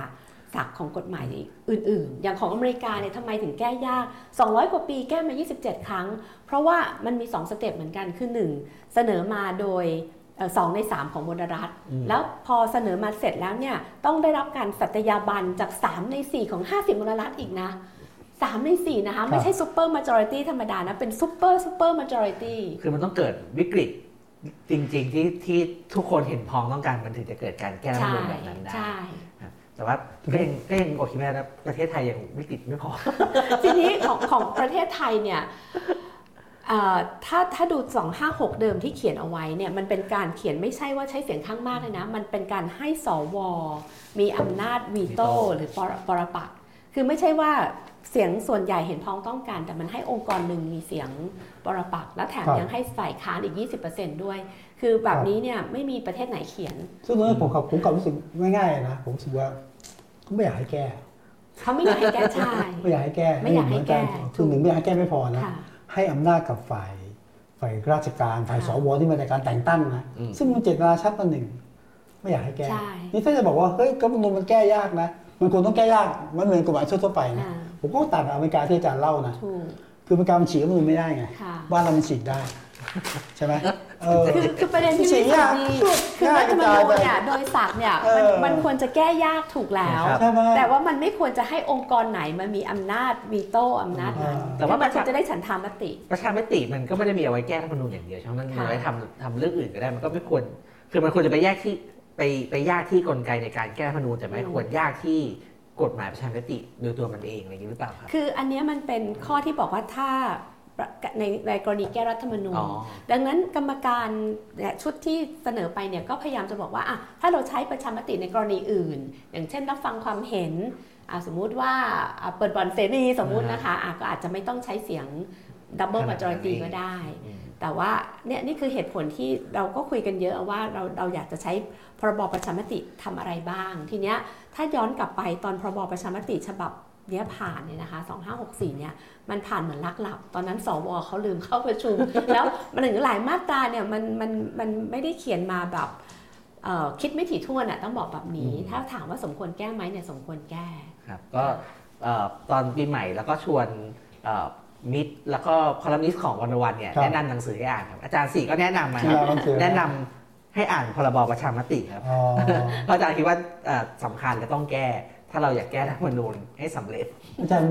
ศักดิ์ของกฎหมายอื่นๆ อย่างของอเมริกาเนี่ยทำไมถึงแก้ยาก 200 กว่าปีแก้มา 27 ครั้ง เพราะว่ามันมี 2 step เหมือนกัน คือ 1 เสนอมาโดยเอ่อสองใน3ของมลรัฐอืมแล้วพอเสนอมาเสร็จแล้วเนี่ยต้องได้รับการสัตยาบันจาก 3 ใน 4 ของ 50มลรัฐอีกนะ3ใน4นะคะ ไม่ใช่ซูเปอร์มาจอริตี้ธรรมดานะ เป็นซูเปอร์ super majorityคือมันต้องเกิดวิกฤตจริง ๆ ที่ที่ทุกคนเห็นพ้องต้องการมันถึงจะเกิดการแก้รัฐธรรมใช่นูญแบบนั้นได้ใช่ครับ แต่ว่าก็ยังก็ยังโอเคไม่ได้นะประเทศไทยยังวิกฤตไม่พอ ทีนี้ของของประเทศไทยเนี่ยเอ่อถ้าถ้าดู 256 เดิมที่เขียนเอาไว้เนี่ยมันเป็นการเขียนไม่ใช่ว่าใช้เสียงข้างมากเลยนะ มันเป็นการให้สว มีอำนาจวีโต้วีโต้หรือปรปรปักษ์คือไม่ใช่ว่าเสียงส่วนใหญ่เห็นพ้องต้องกันแต่มันให้องค์กรหนึ่งมีเสียงปรปักษ์และแถมครับยังให้ฝ่ายค้านอีก 20%ด้วย คือแบบนี้เนี่ยไม่มีประเทศไหนเขียน ซึ่งตรงนั้นผมกับผมกับรู้สึกง่ายๆนะผมรู้สึกว่า เขาไม่อยากให้แก้เขาไม่อยากให้แก้ใช่ไม่อยากให้แก้ไม่อยากให้แก้คือหนึ่งไม่อยากให้แก้ไม่พอนะค่ะให้อำนาจกับฝ่ายฝ่ายราชการฝ่ายค่ะสวที่มาจากการแต่งตั้งนะอืมซึ่งมันเจตนาชัดตัวหนึ่งไม่อยากให้แก้ใช่นี่ถ้าจะบอกว่าเฮ้ยก็มันมันแก้ยากนะ มันควรต้องแก้ยากมันเหมือนกฎหมายทั่วๆไปนะอ่าผมก็ต่างกับอเมริกาที่อาจารย์เล่านะถูกคืออเมริกามันฉีกรัฐธรรมนูญไม่ได้ไงค่ะบ้านเรามันฉีกได้ ใช่ไหมเออ คือคือประเด็นที่เสีไม่ยสุยาดกดีคือง่ายรัฐธรรมนูญกระจายไปเนี่ยโดยศักดิ์เนี่ยเอมันอมันควรจะแก้ยากถูกแล้วครับใช่ไหม แต่ว่ามันไม่ควรจะให้องค์กรไหนมันมีอำนาจวีโต้อำนาจนั้นอ่าแต่ว่ามันควรจะได้ฉันทามติ ประชามติมันก็ไม่ได้มีเอาไว้แก้รัฐธรรมนูญอย่างเดียวใช่ไหมมันมีค่ะเอาไว้ทำทำเรื่องอื่นก็ได้มันก็ไม่ควร คือมันควรจะไปแยกที่ไปไปยากที่กลไกในการแก้รัฐธรรมนูญแต่ไม่ควรยากที่กฎหมายประชามติโดยตัวมันเองอะไรอย่างนี้หรือเปล่าครับ คืออันเนี้ยมันเป็นข้อที่บอกว่าถ้า ในในกรณีแก้รัฐธรรมนูญอ๋อดังนั้นกรรมการเนี่ยชุดที่เสนอไปเนี่ยก็พยายามจะบอกว่าอะถ้าเราใช้ประชามติในกรณีอื่น อย่างเช่นรับฟังความเห็นอะสมมุติว่าอะเปิดบอลเสรีสมมุตินะคะอะก็อาจจะไม่ต้องใช้เสียง double ขนาดนั้น majority ก็ได้อืมแต่ว่าเนี่ยนี่คือเหตุผลที่เราก็คุยกันเยอะว่าเราเราอยากจะใช้พรบประชามติทำอะไรบ้าง ทีเนี้ยถ้าย้อนกลับไปตอนพรบประชามติฉบับ เนี้ยผ่านเนี่ยนะคะ2564เนี่ยมันผ่านเหมือนลักหลับ ตอนนั้นสวเขาลืมเข้าประชุม แล้วมันถึงหลายมาตราเนี่ยมันมันมันไม่ได้เขียนมาแบบเอ่อคิดไม่ถี่ถ้วนอะต้องบอกแบบนี้อืมถ้าถามว่าสมควรแก้ไหมเนี่ยสมควรแก้ครับก็เอ่อตอนปีใหม่แล้วก็ชวนเอ่อมิตรแล้วก็คอลัมนิสต์ของวันวันเนี่ยครับแนะนำหนังสือให้อ่านครับอาจารย์สี่ก็แนะนำมาที่ครับเราหนังสือแนะนำให้อ่านพรบประชามติครับอ๋อเพราะอาจารย์คิดว่าเอ่อสำคัญและต้องแก้ ถ้าเราอยากแก้รัฐธรรมนูญให้สำเร็จอาจารย์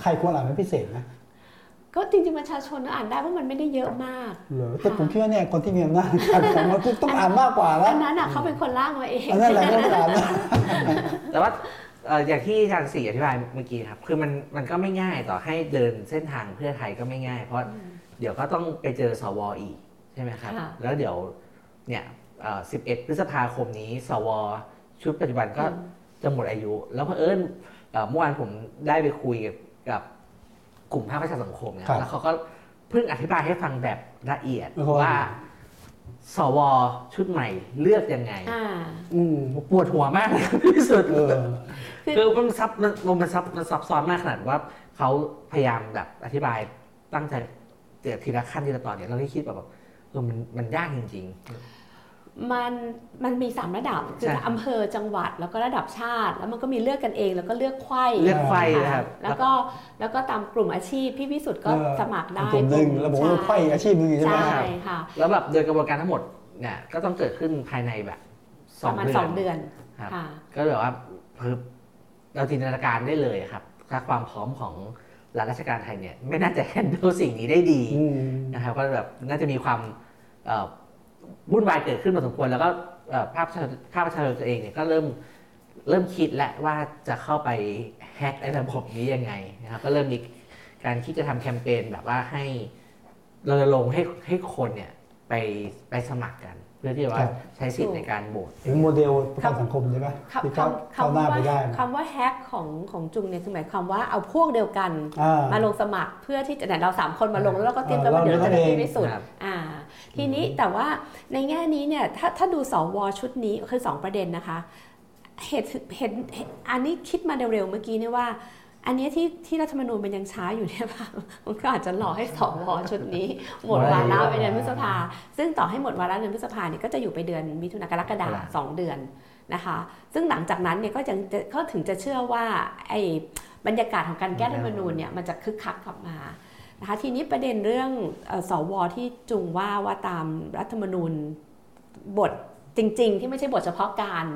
ใครควรอ่านเป็นพิเศษนะก็จริงๆประชาชนก็อ่านได้เพราะมันไม่ได้เยอะมากเหรอแต่ผมคิดว่าเนี่ยคนที่มีอำนาจการของมันต้องอ่านมากกว่าแล้วอันนั้นอะเขาเป็นคนร่างมาเองอันนั้นแหละไม่ต้องอ่านนะแต่ว่าเอ่ออย่างที่อาจารย์สี่อธิบายเมื่อกี้ครับ คือมันมันก็ไม่ง่ายต่อให้เดินเส้นทางเพื่อไทยก็ไม่ง่าย เพราะเดี๋ยวก็ต้องไปเจอสวอีกใช่ไหมครับค่ะแล้วเดี๋ยวเนี่ยเอ่อ11พฤษภาคมนี้ สว ชุดปัจจุบันก็จะหมดอายุ แล้วเผอิญเอ่อเมื่อวานผมได้ไปคุยกับกับกลุ่มภาคประชาสังคมเนี่ยครับแล้วเขาก็เพิ่งอธิบายให้ฟังแบบละเอียดโอ้โหว่าสวชุดใหม่เลือกยังไงอ่าอืมปวดหัวมากที่สุดเออคือคือมันซับมันมันซับมันซับซ้อนมากขนาดว่าเขาพยายามแบบอธิบายตั้งใจเจอทีละขั้นทีละตอนเนี่ยเราได้คิดแบบแบบเออมันมันยากจริง มันมันมีสามระดับคือใช่อำเภอจังหวัดแล้วก็ระดับชาติ แล้วมันก็มีเลือกกันเองแล้วก็เลือกไขว้ๆเลือกไฟนะครับแล้วก็แล้วก็ตามกลุ่มอาชีพพี่พิสุทธิ์ก็เออสมัครได้กลุ่มหนึ่งแล้วผมว่าไขว้อาชีพหนึ่งใช่ไหมใช่ค่ะแล้วแบบโดยกระบวนการทั้งหมดเนี่ยก็ต้องเกิดขึ้นภายในแบบสปองระมาณเดืสออนงเดือนครับค่ะก็แบบว่าคือเราจินตนาการได้เลยครับถ้าความพร้อมของรัฐราชการไทยเนี่ยไม่น่าจะแฮนด์ลสิ่งนี้ได้ดีอืมนะครับก็แบบน่าจะมีความเอ่อ วุ่นวายเกิดขึ้นพอสมควรแล้วก็ภาพประชาภาพประชาชนตัวเองเนี่ยก็เริ่มเริ่มคิดแล้วว่าจะเข้าไปแฮกไอ้ระบบนี้ยังไงนะครับก็เริ่มมีการคิดจะทำแคมเปญแบบว่าให้เราลงให้ให้คนเนี่ยไปไปสมัครกัน พื่อที่ว่าครับใช้สิทธิ์ในการโหวตเป็นโมเดลประกันสังคมใช่ไหมที่คำเข้าคำเข้าหน้าคำไปว่าได้นะคำว่าแฮกของของจุงเนี่ยคือหมายความว่าเอาพวกเดียวกันอ่ามาลงสมัครเพื่อที่จะเนี่ยเราสามคนมาลงแล้วเราก็เตรียมกันเออว่าเดี๋ยวเราจะได้เราเลือกเองที่สุดครับอ่าทีนี้แต่ว่าในแง่นี้เนี่ยถ้าถ้าดูสวชุดนี้คือสองประเด็นนะคะเหตุเห็นเห็นอันนี้คิดมาเร็วๆเมื่อกี้เนี่ยว่า อันเนี้ยที่ที่รัฐธรรมนูญมันยังช้าอยู่เนี่ยป่ะมันก็อาจจะหลอกให้สวชุดนี้ หมดวาระไปเดือนพฤษภา ซึ่งต่อให้หมดวาระเดือนพฤษภาเนี่ยก็จะอยู่ไปเดือนมิถุนากรกฎาคมสองเดือนนะคะ ซึ่งหลังจากนั้นเนี่ยก็ยังจะก็ถึงจะเชื่อว่าไอ้บรรยากาศของการแก้รัฐธรรมนูญเนี่ยมันจะคึกคักกลับมานะคะทีนี้ประเด็นเรื่องเอ่อสวที่จุงว่าว่าตามรัฐธรรมนูญบทจริง ๆ ที่ไม่ใช่บทเฉพาะการ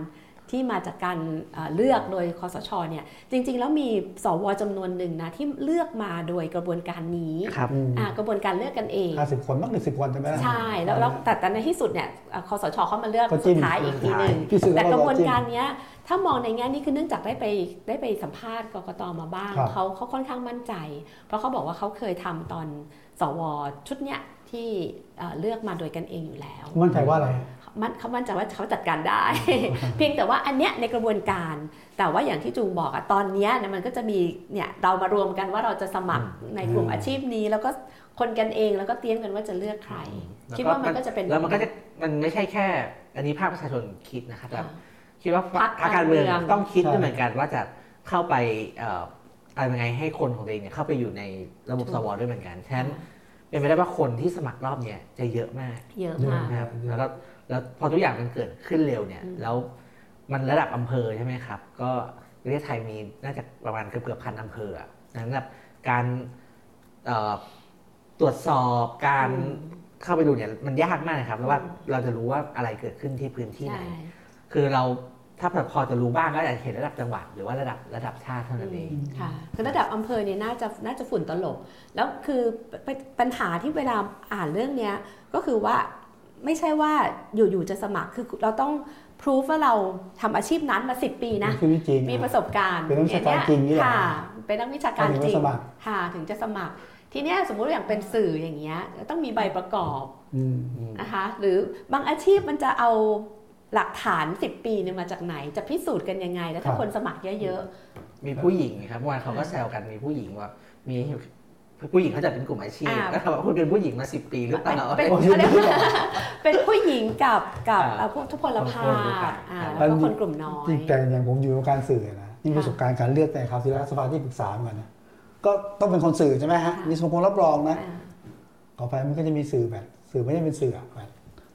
ที่มาจากการเอ่อเลือกโดยคอสชเนี่ยจริง ๆ แล้วมีสวจำนวนหนึ่งนะที่เลือกมาโดยกระบวนการนี้ครับอืมอ่ากระบวนการเลือกกันเองห้าสิบคนบ้างหนึ่งสิบคนใช่ไหมล่ะใช่แล้วแล้วแต่แต่ในที่สุดเนี่ยเอ่อคอสชเขามาเลือกก็จิ้สุมดท้ายอีกทีหนึ่งพี่สื่อแต่กระบวนจิ้มการเนี้ยถ้ามองในแง่นี้คือเนื่องจากได้ไปได้ไปสัมภาษณ์กกตมาบ้างครับเขาเขาค่อนข้างมั่นใจ เพราะเขาบอกว่าเขาเคยทำตอนสวชุดเนี้ยที่เอ่อเลือกมาโดยกันเองอยู่แล้ว มั่นใจว่าอะไร มันเขามั่นใจว่าเขาจัดการได้ เพียงแต่ว่าอันเนี้ยในกระบวนการ แต่ว่าอย่างที่จูงบอกอะตอนเนี้ยนะมันก็จะมีเนี่ยเรามารวมกันว่าเราจะสมัครในกลุ่มอืมอาชีพนี้ แล้วก็คนกันเองแล้วก็เตรียมกันว่าจะเลือกใคร คิดว่ามันก็จะเป็นแล้วมันก็จะมันไม่ใช่แค่ อันนี้ภาคประชาชนคิดนะครับแต่ค่ะคิดว่าพรรคพรรคการเมืองการเมืองต้องคิดใช่ด้วยเหมือนกันว่าจะเข้าไปเอ่ออะไรยังไงให้คนของตัวเองเนี่ยเข้าไปอยู่ในระบบสวด้วยเหมือนกันฉะนั้นเป็นไปได้ว่าคนที่สมัครรอบเนี่ยจะเยอะมาก เยอะเยอะมากนะครับแล้วก็ แล้วพอทุกอย่างมันเกิดขึ้นเร็วเนี่ยอืมแล้วมันระดับอำเภอใช่ไหมครับ ก็ประเทศไทยมีน่าจะประมาณเกือบเกือบพันอำเภออะดังนั้นแบบการเอ่อตรวจสอบการเข้าไปดูเนี่ยมันยากมากนะครับแล้วว่าเราจะรู้ว่าอะไรเกิดขึ้นที่พื้นที่ไหนใช่คือเราถ้าพอจะรู้บ้างก็อาจจะเห็นระดับจังหวัดหรือว่าระดับระดับชาติเท่านั้นเองค่ะคือระดับอำเภอเนี่ยน่าจะน่าจะฝุ่นตลบ แล้วคือปปัญหาที่เวลาอ่านเรื่องเนี้ยก็คือว่า ไม่ใช่ว่าอยู่ๆจะสมัครคือเราต้องพิสูจว่าเราทำอาชีพนั้นมา10ปีนะคือจริงมีประสบการณ์เป็นนักวิชาการจริงนี่แหละค่ะเป็นนักวิชาการถึงจจะริงสมัครค่ะถึงจะสมัคร ทีเนี้ยสมมุติอย่างเป็นสื่ออย่างเงี้ยต้องมีใบประกอบอืมนะคะหรือบางอาชีพมันจะเอาหลักฐาน 10 ปีเนี่ยมาจากไหน จะพิสูจน์กันยังไง แล้วถ้าครับคนสมัครเยอะมีผู้หญิงครับเมื่อวานเขาก็แซวกันมีผู้หญิงว่ามี ผู้หญิงเขาจะเป็นกลุ่มอาชีพอ่าแล้วถามว่าคุณเป็นผู้หญิงมาสิบปีหรือๆเปล่าเป็นโอ้ยเขาเรียกว่าเป็นผู้หญิงกับกับอ่าเอ่อพวกทุพพลภาคนกลุ่มพอ่าอ่าแล้วก็คนกลุ่มน้อยจริงแต่อย่างผมอยู่วงการสื่อนะนี่ค่ะประสบการณ์การเลือกแต่ครับที่รัฐสภาที่ปรึกษาเหมือนกันนะก็ต้องเป็นคนสื่อใช่ไหมฮะค่ะมีสมคมรับรองนะอ่าต่อไปมันก็จะมีสื่อแบบ สื่อไม่ได้เป็นสื่ออะแบบ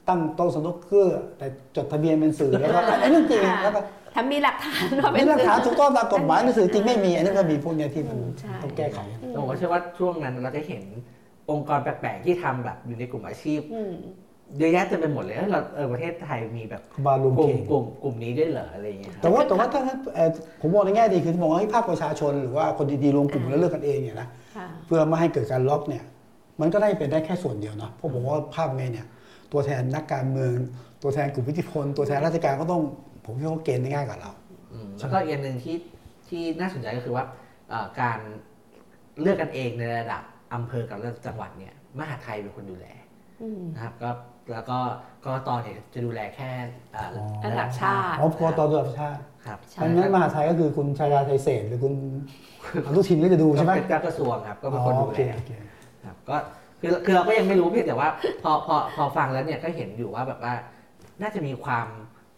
ตั้งโต๊ะสนุกเกอร์แต่จดทะเบียนเป็นสื่อแล้วก็อันนี้เรื่องจริงแล้วก็ ถ้ามีหลักฐานว่าเป็มีนหลักฐานสื่ถูกต้องตามกฎหมายในสื่อจริงไม่มีอันนี้ก็มีพวกเนี้ยที่มันอืมใช่ต้องแก้ไข ผมก็เชื่อว่าช่วงนั้นเราจะเห็นองค์กรแปลกๆที่ทำแบบอยู่ในกลุ่มอาชีพอืมเยอะแยะเต็มไปหมดเลยเอ้ยเราเออประเทศไทยมีแบบบาลูกลุ่เกมกลุ่มกลุ่มนี้ด้วยเหรออะไรอย่างเงี้ยครับ แต่ว่าแต่ว่าถ้าเอ่อผมมองในแง่ดีคือมองให้ภาคประชาชนหรือว่าคนดีๆรวมกลุ่มแล้วเลือกกันเองเนี่ยนะ ค่ะเพื่อไม่ให้เกิดการล็อกเนี่ย มันก็ได้เป็นได้แค่ส่วนเดียวนะเพราะผมว่าภาพเมเนี่ย ตัวแทนนักการเมือง ตัวแทนกลุ่มวิทธิพล ตัวแทนราชการก็ต้อง ผมคิดว่าเขาเกณฑ์ได้ง่ายกว่าเราอืมแล้วก็อีกอันหนึ่งที่ที่น่าสนใจก็คือว่าเอ่อการเลือกกันเองในระดับอำเภอกับระดับจังหวัดเนี่ยมหาดไทยเป็นคนดูแลอืมนะครับก็แล้วก็กรตเนี่ยจะดูแลแค่เอ่ออ๋อระดับชาติอ๋อกตระดับชาติครับใช่อันนั้นมหาไทยก็คือคุณชายาไทยเศรษฐ์หรือคุณอนุทินก็จะดูก็ใช่ไหมเป็นเจ้ากระทรวงครับก็เป็นอ๋อคนโอดูเคแลโอเคครับก็คือคือเราก็ยังไม่รู้เพียงแต่ว่า พอพอพอฟังแล้วเนี่ยก็เห็นอยู่ว่าแบบว่าน่าจะมีความ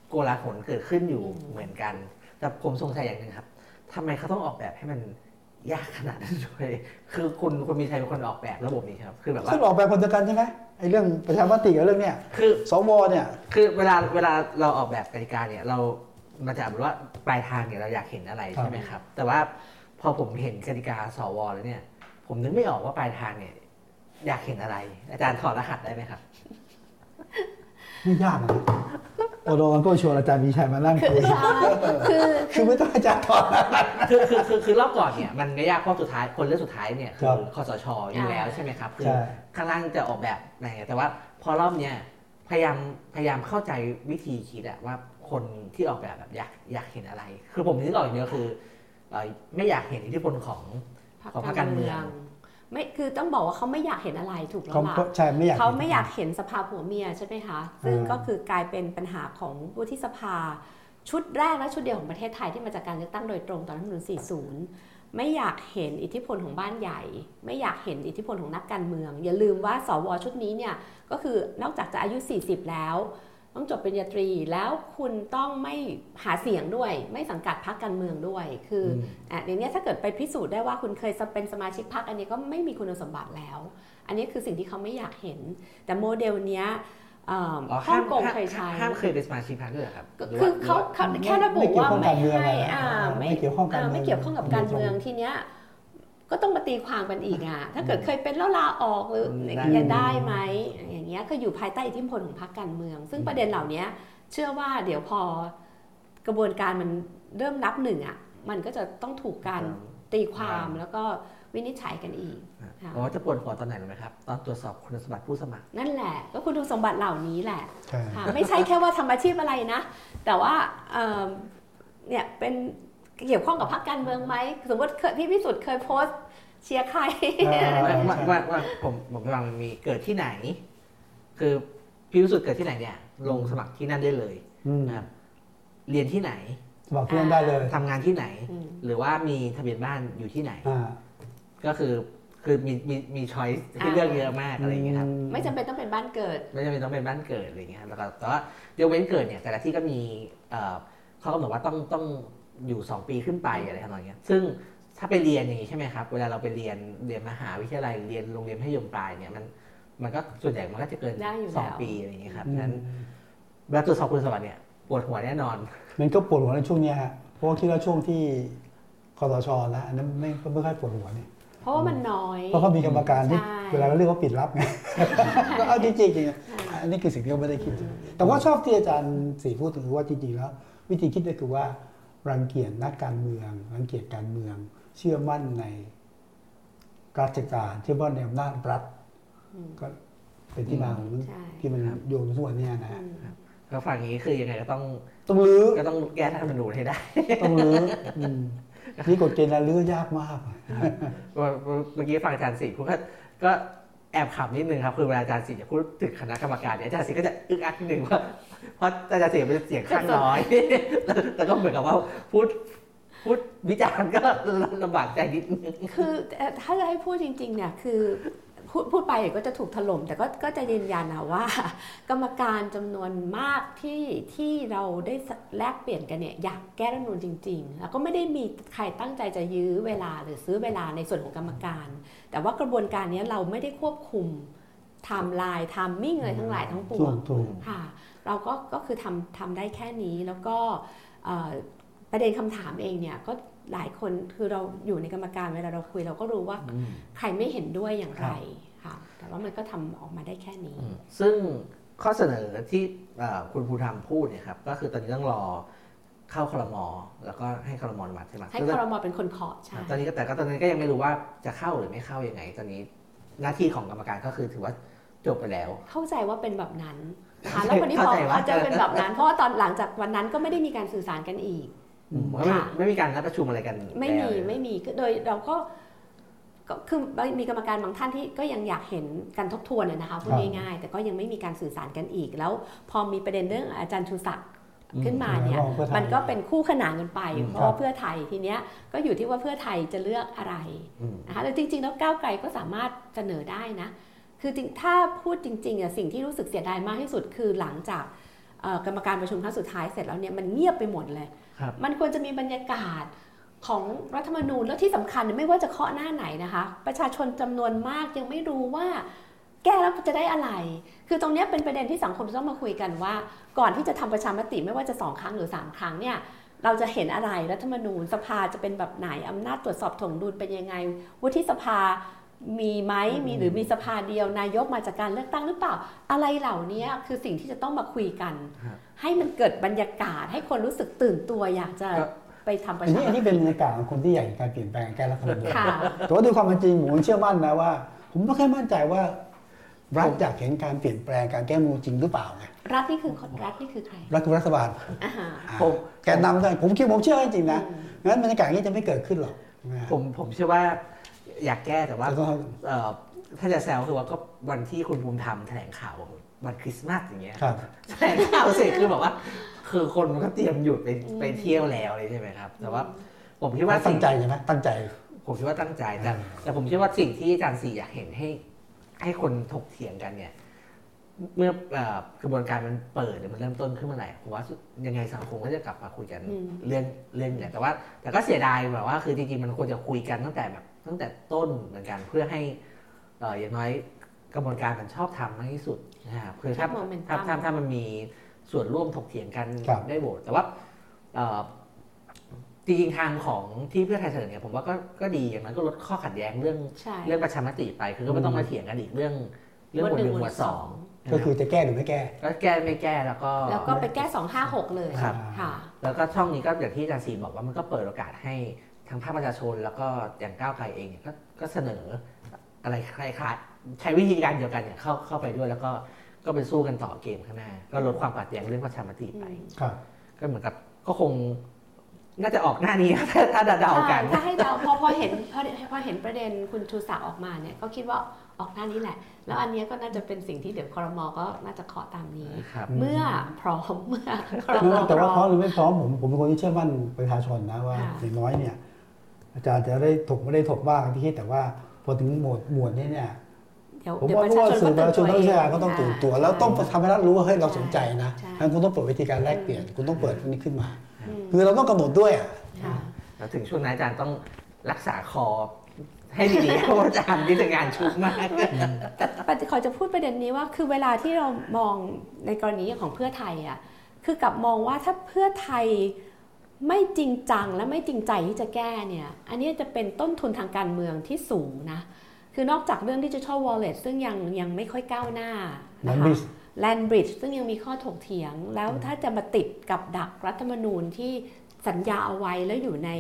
โกลาหลเกิดขึ้นอยู่เหมือนกัน แต่ผมสงสัยอย่างหนึ่งครับทำไมเขาต้องออกแบบให้มันยากขนาดนั้นด้วยคือคุณคุณมีชัยเป็นคนออกแบบระบบนี้ครับ คือแบบว่าซึ่งออกแบบคนเดียวกันใช่ไหมไอ้เรื่องประชามติกับเรื่องเนี้ยคือสวเนี่ย คือเวลาเวลาเราออกแบบกติกาเนี่ยเรามันจะแบบว่าปลายทางเนี่ยเราอยากเห็นอะไรครับใช่ไหมครับ แต่ว่าพอผมเห็นกติกาสวแล้วเนี่ย ผมนึกไม่ออกว่าปลายทางเนี่ย อยากเห็นอะไร อาจารย์ถอดรหัสได้ไหมครับไม่ยากนะ โอโดกันก็ชวนอาจารย์มีชัยมานั่งคุยใช่คือคือไม่ต้องอาจารย์ถอดนะคือคือคือคือรอบก่อนเนี่ยมันไม่ยากเพราะสุดท้ายคนเลือกสุดท้ายเนี่ยคคืรัอบคอสชอยู่แล้วใช่ไหมครับคือใช่ข้างล่างจะออกแบบไงแต่ว่าพอรอบเนี้ยพยายามพยายามเข้าใจวิธีคิดอะว่าคนที่ออกแบบแบบอยากอยากเห็นอะไร คือผมนึกออกอย่างเดียวคือเอ่อไม่อยากเห็นอิทธิพลของของพรรคการเมือง ไม่คือต้องบอกว่าเขาไม่อยากเห็นอะไรถูกแล้วเขาล่ะก็ใช่ไม่อยากเขาไม่อยากเห็นสภาผัวเมียใช่ไหมคะซึ่งอ่าก็คือกลายเป็นปัญหาของวุฒิสภา ชุดแรกและชุดเดียวของประเทศไทยที่มาจากการเลือกตั้งโดยตรงตอนรัฐธรรมนูญ40 ไม่อยากเห็นอิทธิพลของบ้านใหญ่ ไม่อยากเห็นอิทธิพลของนักการเมือง อย่าลืมว่าสวชุดนี้เนี่ยก็คือนอกจากจะอายุ 40 แล้ว ต้องจบปริญญาตรี แล้วคุณต้องไม่หาเสียงด้วย ไม่สังกัดพรรคการเมืองด้วย คืออมอะอย่างเนี้ยถ้าเกิดไปพิสูจน์ได้ว่าคุณเคยเป็นสมาชิกพรรคอันนี้ก็ไม่มีคุณสมบัติแล้ว อันนี้คือสิ่งที่เขาไม่อยากเห็น แต่โมเดลเนี้ยเอ่ออ๋อฮ่ห้าอมงกงห้ามเคยใช้ห้ามเคยเป็นสมาชิกพรรคด้วยเหรอครับก็หรือคือว่าเขาเขาไม่แค่ระบุว่าไม่ไม่เกี่ยวข้องการเมืองให้อะไรนะอ่าไม่เกี่ยวข้องการเมืองไม่เกี่ยวข้องกับการเมืองทีเนี้ย ก็ต้องมาตีความกันอีกอะ ถ้าเกิดเคยเป็นแล้วลาออกหรืออย่างเงี้ยได้ไหมอย่างเงี้ยก็อยู่ภายใต้อิทธิพลของพรรคการเมือง ซึ่งประเด็นเหล่านี้เชื่อว่าเดี๋ยวพอกระบวนการมันเริ่มนับหนึ่งอะ มันก็จะต้องถูกการตีความแล้วก็วินิจฉัยกันอีกค่ะเพราะว่าจะปวดหัวตอนไหนรู้ไหมครับ ตอนตรวจสอบคุณสมบัติผู้สมัคร นั่นแหละ ก็คุณสมบัติเหล่านี้แหละใช่ค่ะไม่ใช่แค่ว่าทำอาชีพอะไรนะ แต่ว่าเอิ่มเนี่ยเป็น เกี่ยวข้องกับพรรคการเมืองไหมสมมติเคยพี่พิสุทธิ์เคยโพสต์เชียร์ใครอ่าว่าใช่ว่าว่าว่าผมผมกำลังมีเกิดที่ไหน คือพี่รู้สึกเกิดที่ไหนเนี่ย ลงสมัครที่นั่นได้เลยอืมนะครับเรียนที่ไหนบอกเพื่อนได้เลยทำงานที่ไหนอืมหรือว่ามีทะเบียนบ้านอยู่ที่ไหนอ่าก็คือคือมีมีมีช้อยที่อ่าเลือกเยอะมากอะไรอย่างเงี้ยครับไม่จำเป็นต้องเป็นบ้านเกิด ไม่จำเป็นต้องเป็นบ้านเกิดอะไรเงี้ยแล้วก็แต่ว่าเดี๋ยวเว้นเกิดเนี่ยแต่ละที่ก็มีเอ่อเขากำหนดว่าต้องต้อง อยู่สองปีขึ้นไปอะไรทำนองเนี้ยซึ่งถ้าไปเรียนอย่างนี้ใช่ไหมครับ เวลาเราไปเรียนเรียนมหาวิทยาลัยเรียนโรงเรียนมัธยมปลายเนี่ยมันมันก็ส่วนใหญ่มันก็จะเกินได้อยู่สองแล้วปีอะไรอย่างเงี้ยครับอืมฉะนั้นเวลาตรวจสอบคุณสมบัติเนี่ยปวดหัวแน่นอน มันก็ปวดหัวในช่วงเนี้ยฮะเพราะว่าคิดว่าช่วงที่คอสชนะอันนั้นไม่ไม่ค่อยปวดหัวเนี่ยเพราะว่ามันน้อย เพราะเขามีกรรมการที่ใช่เวลาเราเรียกว่าปิดรับไงก็เอาจริงๆจริงๆอันนี้คือสิ่งที่เราไม่ได้คิด แต่ว่าชอบที่อาจารย์สีพูดถึงว่าจริงๆแล้ว วิธีคิดก็คือว่า รังเกียจนักการเมือง รังเกียจการเมือง เชื่อมั่นในราชการเชื่อมั่นในอำนาจรัฐอืมก็เป็นที่มาของใช่ที่มันโยงทุกวันเนี้นะฮะอืมก็ฝั่งนี้คือยังไงก็ต้องต้องรื้อก็ต้องแก้รัฐธรรมนูญให้ได้ ต้องรื้ออืมนี่กฎเกณฑ์การรื้อยากมากเมื่อกี้ฟังอาจารย์สิพูดก็ก็แอบขำนิดนึงครับคือเวลาอาจารย์สิจะพูดถึงคณะกรรมการเนี่ยอาจารย์สิก็จะอึกอักนิดนึงว่า เพราะอาจารย์สิเป็นเสียงข้างน้อย แล้วก็เหมือนกับว่าพูดพูดวิจารณ์ก็ลำบากใจนิดนึงคือเอ่อถ้าจะให้พูดจริง ๆ เนี่ยคือพูดพูดไปเดี๋ยวก็จะถูกถล่มแต่ก็ก็จะยืนยันนะว่า กรรมการจำนวนมากที่ที่เราได้แลกเปลี่ยนกันเนี่ยอยากแก้รัฐธรรมนูญจริง ๆ แล้วก็ไม่ได้มีใครตั้งใจจะยื้อเวลาหรือซื้อเวลาในส่วนของกรรมการ แต่ว่ากระบวนการเนี้ยเราไม่ได้ควบคุม timeline timing อะไรทั้งหลายทั้งปวงถูกถูกค่ะ เราก็ก็คือทำทำได้แค่นี้แล้วก็เอ่อประเด็นคำถามเองเนี่ยก็หลายคนคือเราอยู่ในกรรมการเวลาเราคุยเราก็รู้ว่าใครไม่เห็นด้วยอย่างไรค่ะแต่ว่ามันก็ทำออกมาได้แค่นี้อืมซึ่งข้อเสนอที่เอ่อคุณภูธรรมพูดเนี่ยครับก็คือตอนนี้ต้องรอเข้าคลมแล้วก็ให้คลมอนุมัติใช่ไหมให้ครมเป็นคนเคาะใช่ตอนนี้ก็แต่ก็ตอนนี้ก็ยังไม่รู้ว่าจะเข้าหรือไม่เข้ายังไง ตอนนี้ หน้าที่ของกรรมการก็คือถือว่าจบไปแล้ว เข้าใจว่าเป็นแบบนั้นนะคะแล้ววันนี้พอเข้าใจว่าเข้าใจเป็นแบบนั้น เพราะว่าตอนหลังจากวันนั้นก็ไม่ได้มีการสื่อสารกันอีกอืมเพราะไม่ค่ะไม่มีการนัดประชุมอะไรกัน ไม่มีแล้วไม่มีคือโดยเราก็ก็คือมีกรรมการบางท่านที่ก็ยังอยากเห็นการทบทวนนะนะคะพูดครับง่ายๆแต่ก็ยังไม่มีการสื่อสารกันอีก แล้วพอมีประเด็นเรื่องอาจารย์ชูศักดิ์ ขึ้นมาเนี่ยรองพื่อไทยมันก็เป็นคู่ขนานกันไปอืมเพราะว่าเพื่อไทยทีเนี้ยก็อยู่ที่ว่าเพื่อไทยจะเลือกอะไรอืมนะคะแล้วจริง ๆ แล้วก้าวไกลก็สามารถเสนอได้นะคือจริงถ้าพูดจริงๆอะสิ่งที่รู้สึกเสียดายมากที่สุดคือหลังจากเอ่อกรรมการประชุมครั้งสุดท้ายเสร็จแล้วเนี่ยมันเงียบไปหมดเลยครับมันควรจะมีบรรยากาศของรัฐธรรมนูญแล้วที่สำคัญไม่ว่าจะเคาะหน้าไหนนะคะ ประชาชนจำนวนมากยังไม่รู้ว่า แก้แล้วจะได้อะไร คือตรงเนี้ยเป็นประเด็นที่สังคมจะต้องมาคุยกันว่า ก่อนที่จะทำประชามติไม่ว่าจะสองครั้งหรือสามครั้งเนี่ยเราจะเห็นอะไรรัฐธรรมนูญสภาจะเป็นแบบไหนอำนาจตรวจสอบถวงดุลเป็นยังไงวุฒิสภามีไหมมีหรือมีสภาเดียวนายกมาจากการเลือกตั้งหรือเปล่า อะไรเหล่านี้คือสิ่งที่จะต้องมาคุยกันครับให้มันเกิดบรรยากาศให้คนรู้สึกตื่นตัวอยากจะก็ไปทำประอันชานี้อันมนี้ติเป็นบรรยากาศของคนที่อยากเห็นการเปลี่ยนแปลงแก้รัฐธรรมนูญค่ะแต่ว่าด้วยความเป็นจริงผมเชื่อมั่นนะว่า ผมไม่ค่อยมั่นใจว่า รัฐอยากเห็นการเปลี่ยนแปลงการแก้รัฐธรรมนูญจริงหรือเปล่าไงรัฐนี่คือคนรัฐนี่คือใครรัฐคือรัฐบาลอ่าฮะอ่าผมแกนนำได้ผมคิดผมเชื่อจริงๆนะอืมงั้นบรรยากาศอย่างนี้จะไม่เกิดขึ้นหรอกนะฮะผมผมเชื่อว่าอยากแก้แต่ว่าแต่ก็เอ่อถ้าจะแซวคือว่าก็วันที่คุณภูมิธรรมแถลงข่าววันคริสต์มาสอย่างเงี้ยครับแถลงข่าวเสร็จคือแบบว่า คือคนมันก็เตรียมหยุดไปไปเที่ยวแล้วเลยใช่ไหมครับ แต่ว่าผมคิดว่าตั้สิ่งงใจใช่ไหมตั้งใจ ผมคิดว่าตั้งใจแต่แต่ผมเชื่อว่าสิ่งที่อาจารย์สี่อยากเห็นให้ ให้คนถกเถียงกันเนี่ยเมื่อเอ่อกระบวนการมันเปิดหรือมันเริ่มต้นขึ้นเมื่อไหร่ผมว่ายังไงสังคมก็จะกลับมาคุยกันอืมเรื่องเรื่องนี้แหละแต่ว่า แต่ก็เสียดายแบบว่า คือจริงๆมันควรจะคุยกันตั้งแต่แบบตั้งแต่ต้นเหมือนกันเพื่อให้เอ่ออย่างน้อยกระบวนการมันชอบทำมากที่สุดนะครับคือถ้าชอบ momentum ถ้าถ้าถ้ามันมีส่วนร่วมถกเถียงกันครับได้โหวตแต่ว่าเอ่อ จริงๆทางของที่เพื่อไทยเสนอเนี่ยผมว่าก็ก็ดีอย่างนั้นก็ลดข้อขัดแย้งเรื่องใช่เรื่องประชามติไป คือก็ไม่ต้องมาเถียงกันอีกเรื่องเรื่องหมวดหนึ่งหมวดสองก็คือจะแก้หรือไม่แก้ก็แก้ไม่แก้แล้วก็ แล้วก็ไปแก้256เลยครับค่ะ แล้วก็ช่องนี้ก็อย่างที่อาจารย์ศรีบอกว่ามันก็เปิดโอกาสให้ทั้งภาคประชาชนแล้วก็อย่างก้าวไกลเองเนี่ยก็ก็เสนออะไรคล้ายๆใช้วิธีการเดียวกันเนี่ยเข้าเข้าไปด้วยแล้วก็ก็ไปสู้กันต่อเกมข้างหน้า ก็ลดความขัดแย้งเรื่องประชามติไปครับก็เหมือนกับก็คง น่าจะออกหน้านี้ถ้าถ้าเดาๆกันใช่ถ้าให้เราพอพอเห็นพอพอเห็นประเด็นคุณชูศักดิ์ออกมาเนี่ยก็คิดว่าออกหน้านี้แหละ แล้วอันเนี้ยก็น่าจะเป็นสิ่งที่เดี๋ยวคอรมอก็น่าจะเคาะตามนี้ครับอืมเมื่อพร้อมเมื่อคอรคือมอแต่พร้ว่าอพร้อมมหรือไม่พร้อมผมผมเป็นคนที่เชื่อมั่นประชาชนนะว่าค่ะอย่างน้อยเนี่ย อาจารย์จะได้ถกไม่ได้ถกบ้างที่คิดแต่ว่าพอถึงหมวดหมวดนี้เนี่ยเดี๋ยวผมเดี๋ยวว่าประชาว่าชนสื่ก็อประตื่นชาชตันวเองนักวิชาการก็ต้องตื่นตัว แล้วต้องทำให้รัฐรู้ว่าเฮ้ยเราสนใจนะใช่งั้นคุณต้องเปิดเวทีการแลกเปลี่ยนคุณต้องเปิดตรงนี้ขึ้นมาอืม คือเราต้องกำหนดด้วยอะค่ะแล้วถึงช่วงนั้นอาจารย์ต้องรักษาคอให้ดีๆเพราะว่าอาจารย์นี่ทำงานชุกมากแต่แต่ขอจะพูดประเด็นนี้ว่าคือเวลาที่เรามองในกรณีของเพื่อไทยอะคือกลับมองว่าถ้าเพื่อไทยไม่จริงจังและไม่จริงใจที่จะแก้เนี่ย อันนี้จะเป็นต้นทุนทางการเมืองที่สูงนะ คือนอกจากเรื่องดิจิทัลวอลเล็ตซึ่งยังยังไม่ค่อยก้าวหน้านะคะ Landbridge แลนบริดจ์ซึ่งยังมีข้อถกเถียง แล้วถ้าจะมาติดกับดักรัฐธรรมนูญที่สัญญาเอาไว้แล้วอยู่ใน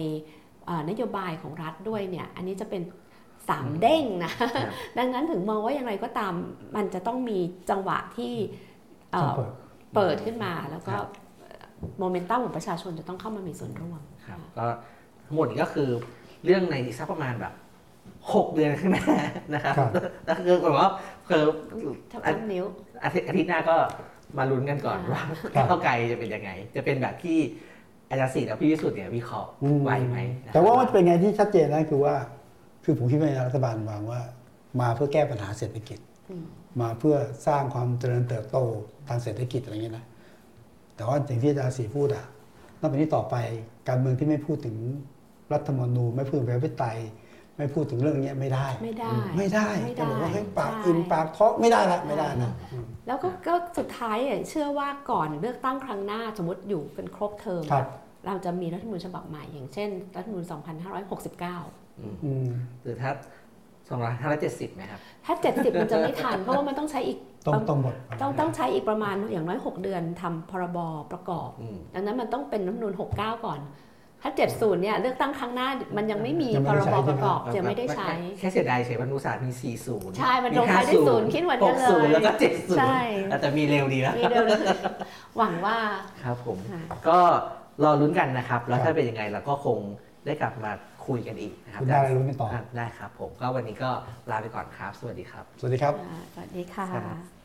เอ่อนโยบายของรัฐด้วยเนี่ย อันนี้จะเป็นสามเด้งนะ ดังนั้นถึงมองว่าอย่างไรก็ตามมันจะต้องมีจังหวะที่เอ่อต้องเปิดเปิดขึ้นมาแล้วก็ครับโมเมนตัมของประชาชนจะต้องเข้ามามีส่วนร่วมครับก็ทั้งหมดก็คือเรื่องในอีกสักประมาณแบบหกเดือนข้างหน้านะครับครับแล้วคือแบบว่าคือทับทับนิ้ว อาทิตย์อาทิตย์หน้าก็มาลุ้นกันก่อนว่าครับก้าวไกลจะเป็นยังไง จะเป็นแบบที่อาจารย์ศิษย์กับพี่วิสุทธิ์เนี่ยวิเคราะห์อืมไหวไหมนะครับแต่ว่ามันเป็นไงที่ชัดเจนนะคือว่า คือผมคิดว่ารัฐบาลวางว่า มาเพื่อแก้ปัญหาเศรษฐกิจอืมมาเพื่อสร้างความเจริญเติบโตทางเศรษฐกิจอะไรเงี้ยนะแต่ว่าอย่างที่อาจารย์ศรีพูดอะนับเป็นที่ต่อไปการเมืองที่ไม่พูดถึงรัฐธรรมนูญไม่พูดถึงประชาธิปไตย ไม่พูดถึงเรื่องเนี้ยไม่ได้ ไม่ได้ ไม่ได้ไม่จะได้บอกว่าให้ปากใช่อินปากเพราะไม่ได้ละไม่ได้นะแล้วก็ก็สุดท้ายอะเชื่อว่าก่อนเลือกตั้งครั้งหน้าสมมติอยู่เป็นครบเทอมครับเราจะมีรัฐธรรมนูญฉบับใหม่ อย่างเช่น รัฐธรรมนูญ2569อืมหรือถ้าสองร้อยห้าร้อยเจ็ดสิบไหมครับ ถ้า 70 มันจะไม่ทัน เพราะว่ามันต้องใช้อีก ต้องต้องหมดต้องต้องใช้อีกประมาณอย่างน้อย 6 เดือนทำพรบประกอบอืมดังนั้นมันต้องเป็นรัฐธรรมนูญ69 ก่อน ถ้า 70 เนี่ยเลือกตั้งครั้งหน้ามันยังไม่มียังพไม่รได้ใช้บประกอบใช่ไหมจะไม่ได้ใช้ แค่เสียดายเฉยวันอุตสาห์มีสี่ศูนย์ใช่ มันลงท้ายด้วยศูนย์คิดเหมือนกันเลย60แล้วก็เจ็ดศูนใช่ย์แต่มีเร็วดีนะมีเดียวเลยหวังว่า ครับผมค่ะก็รอลุ้นกันนะครับ แล้วครัถ้าบเป็นยังไงเราก็คงได้กลับมาคุยกันอีกนะครับคุณได้อะไรรู้กันต่อ ได้ครับผม ก็วันนี้ก็ลาไปก่อนครับ สวัสดีครับ สวัสดีครับอ่าสวัสดีค่ะครับ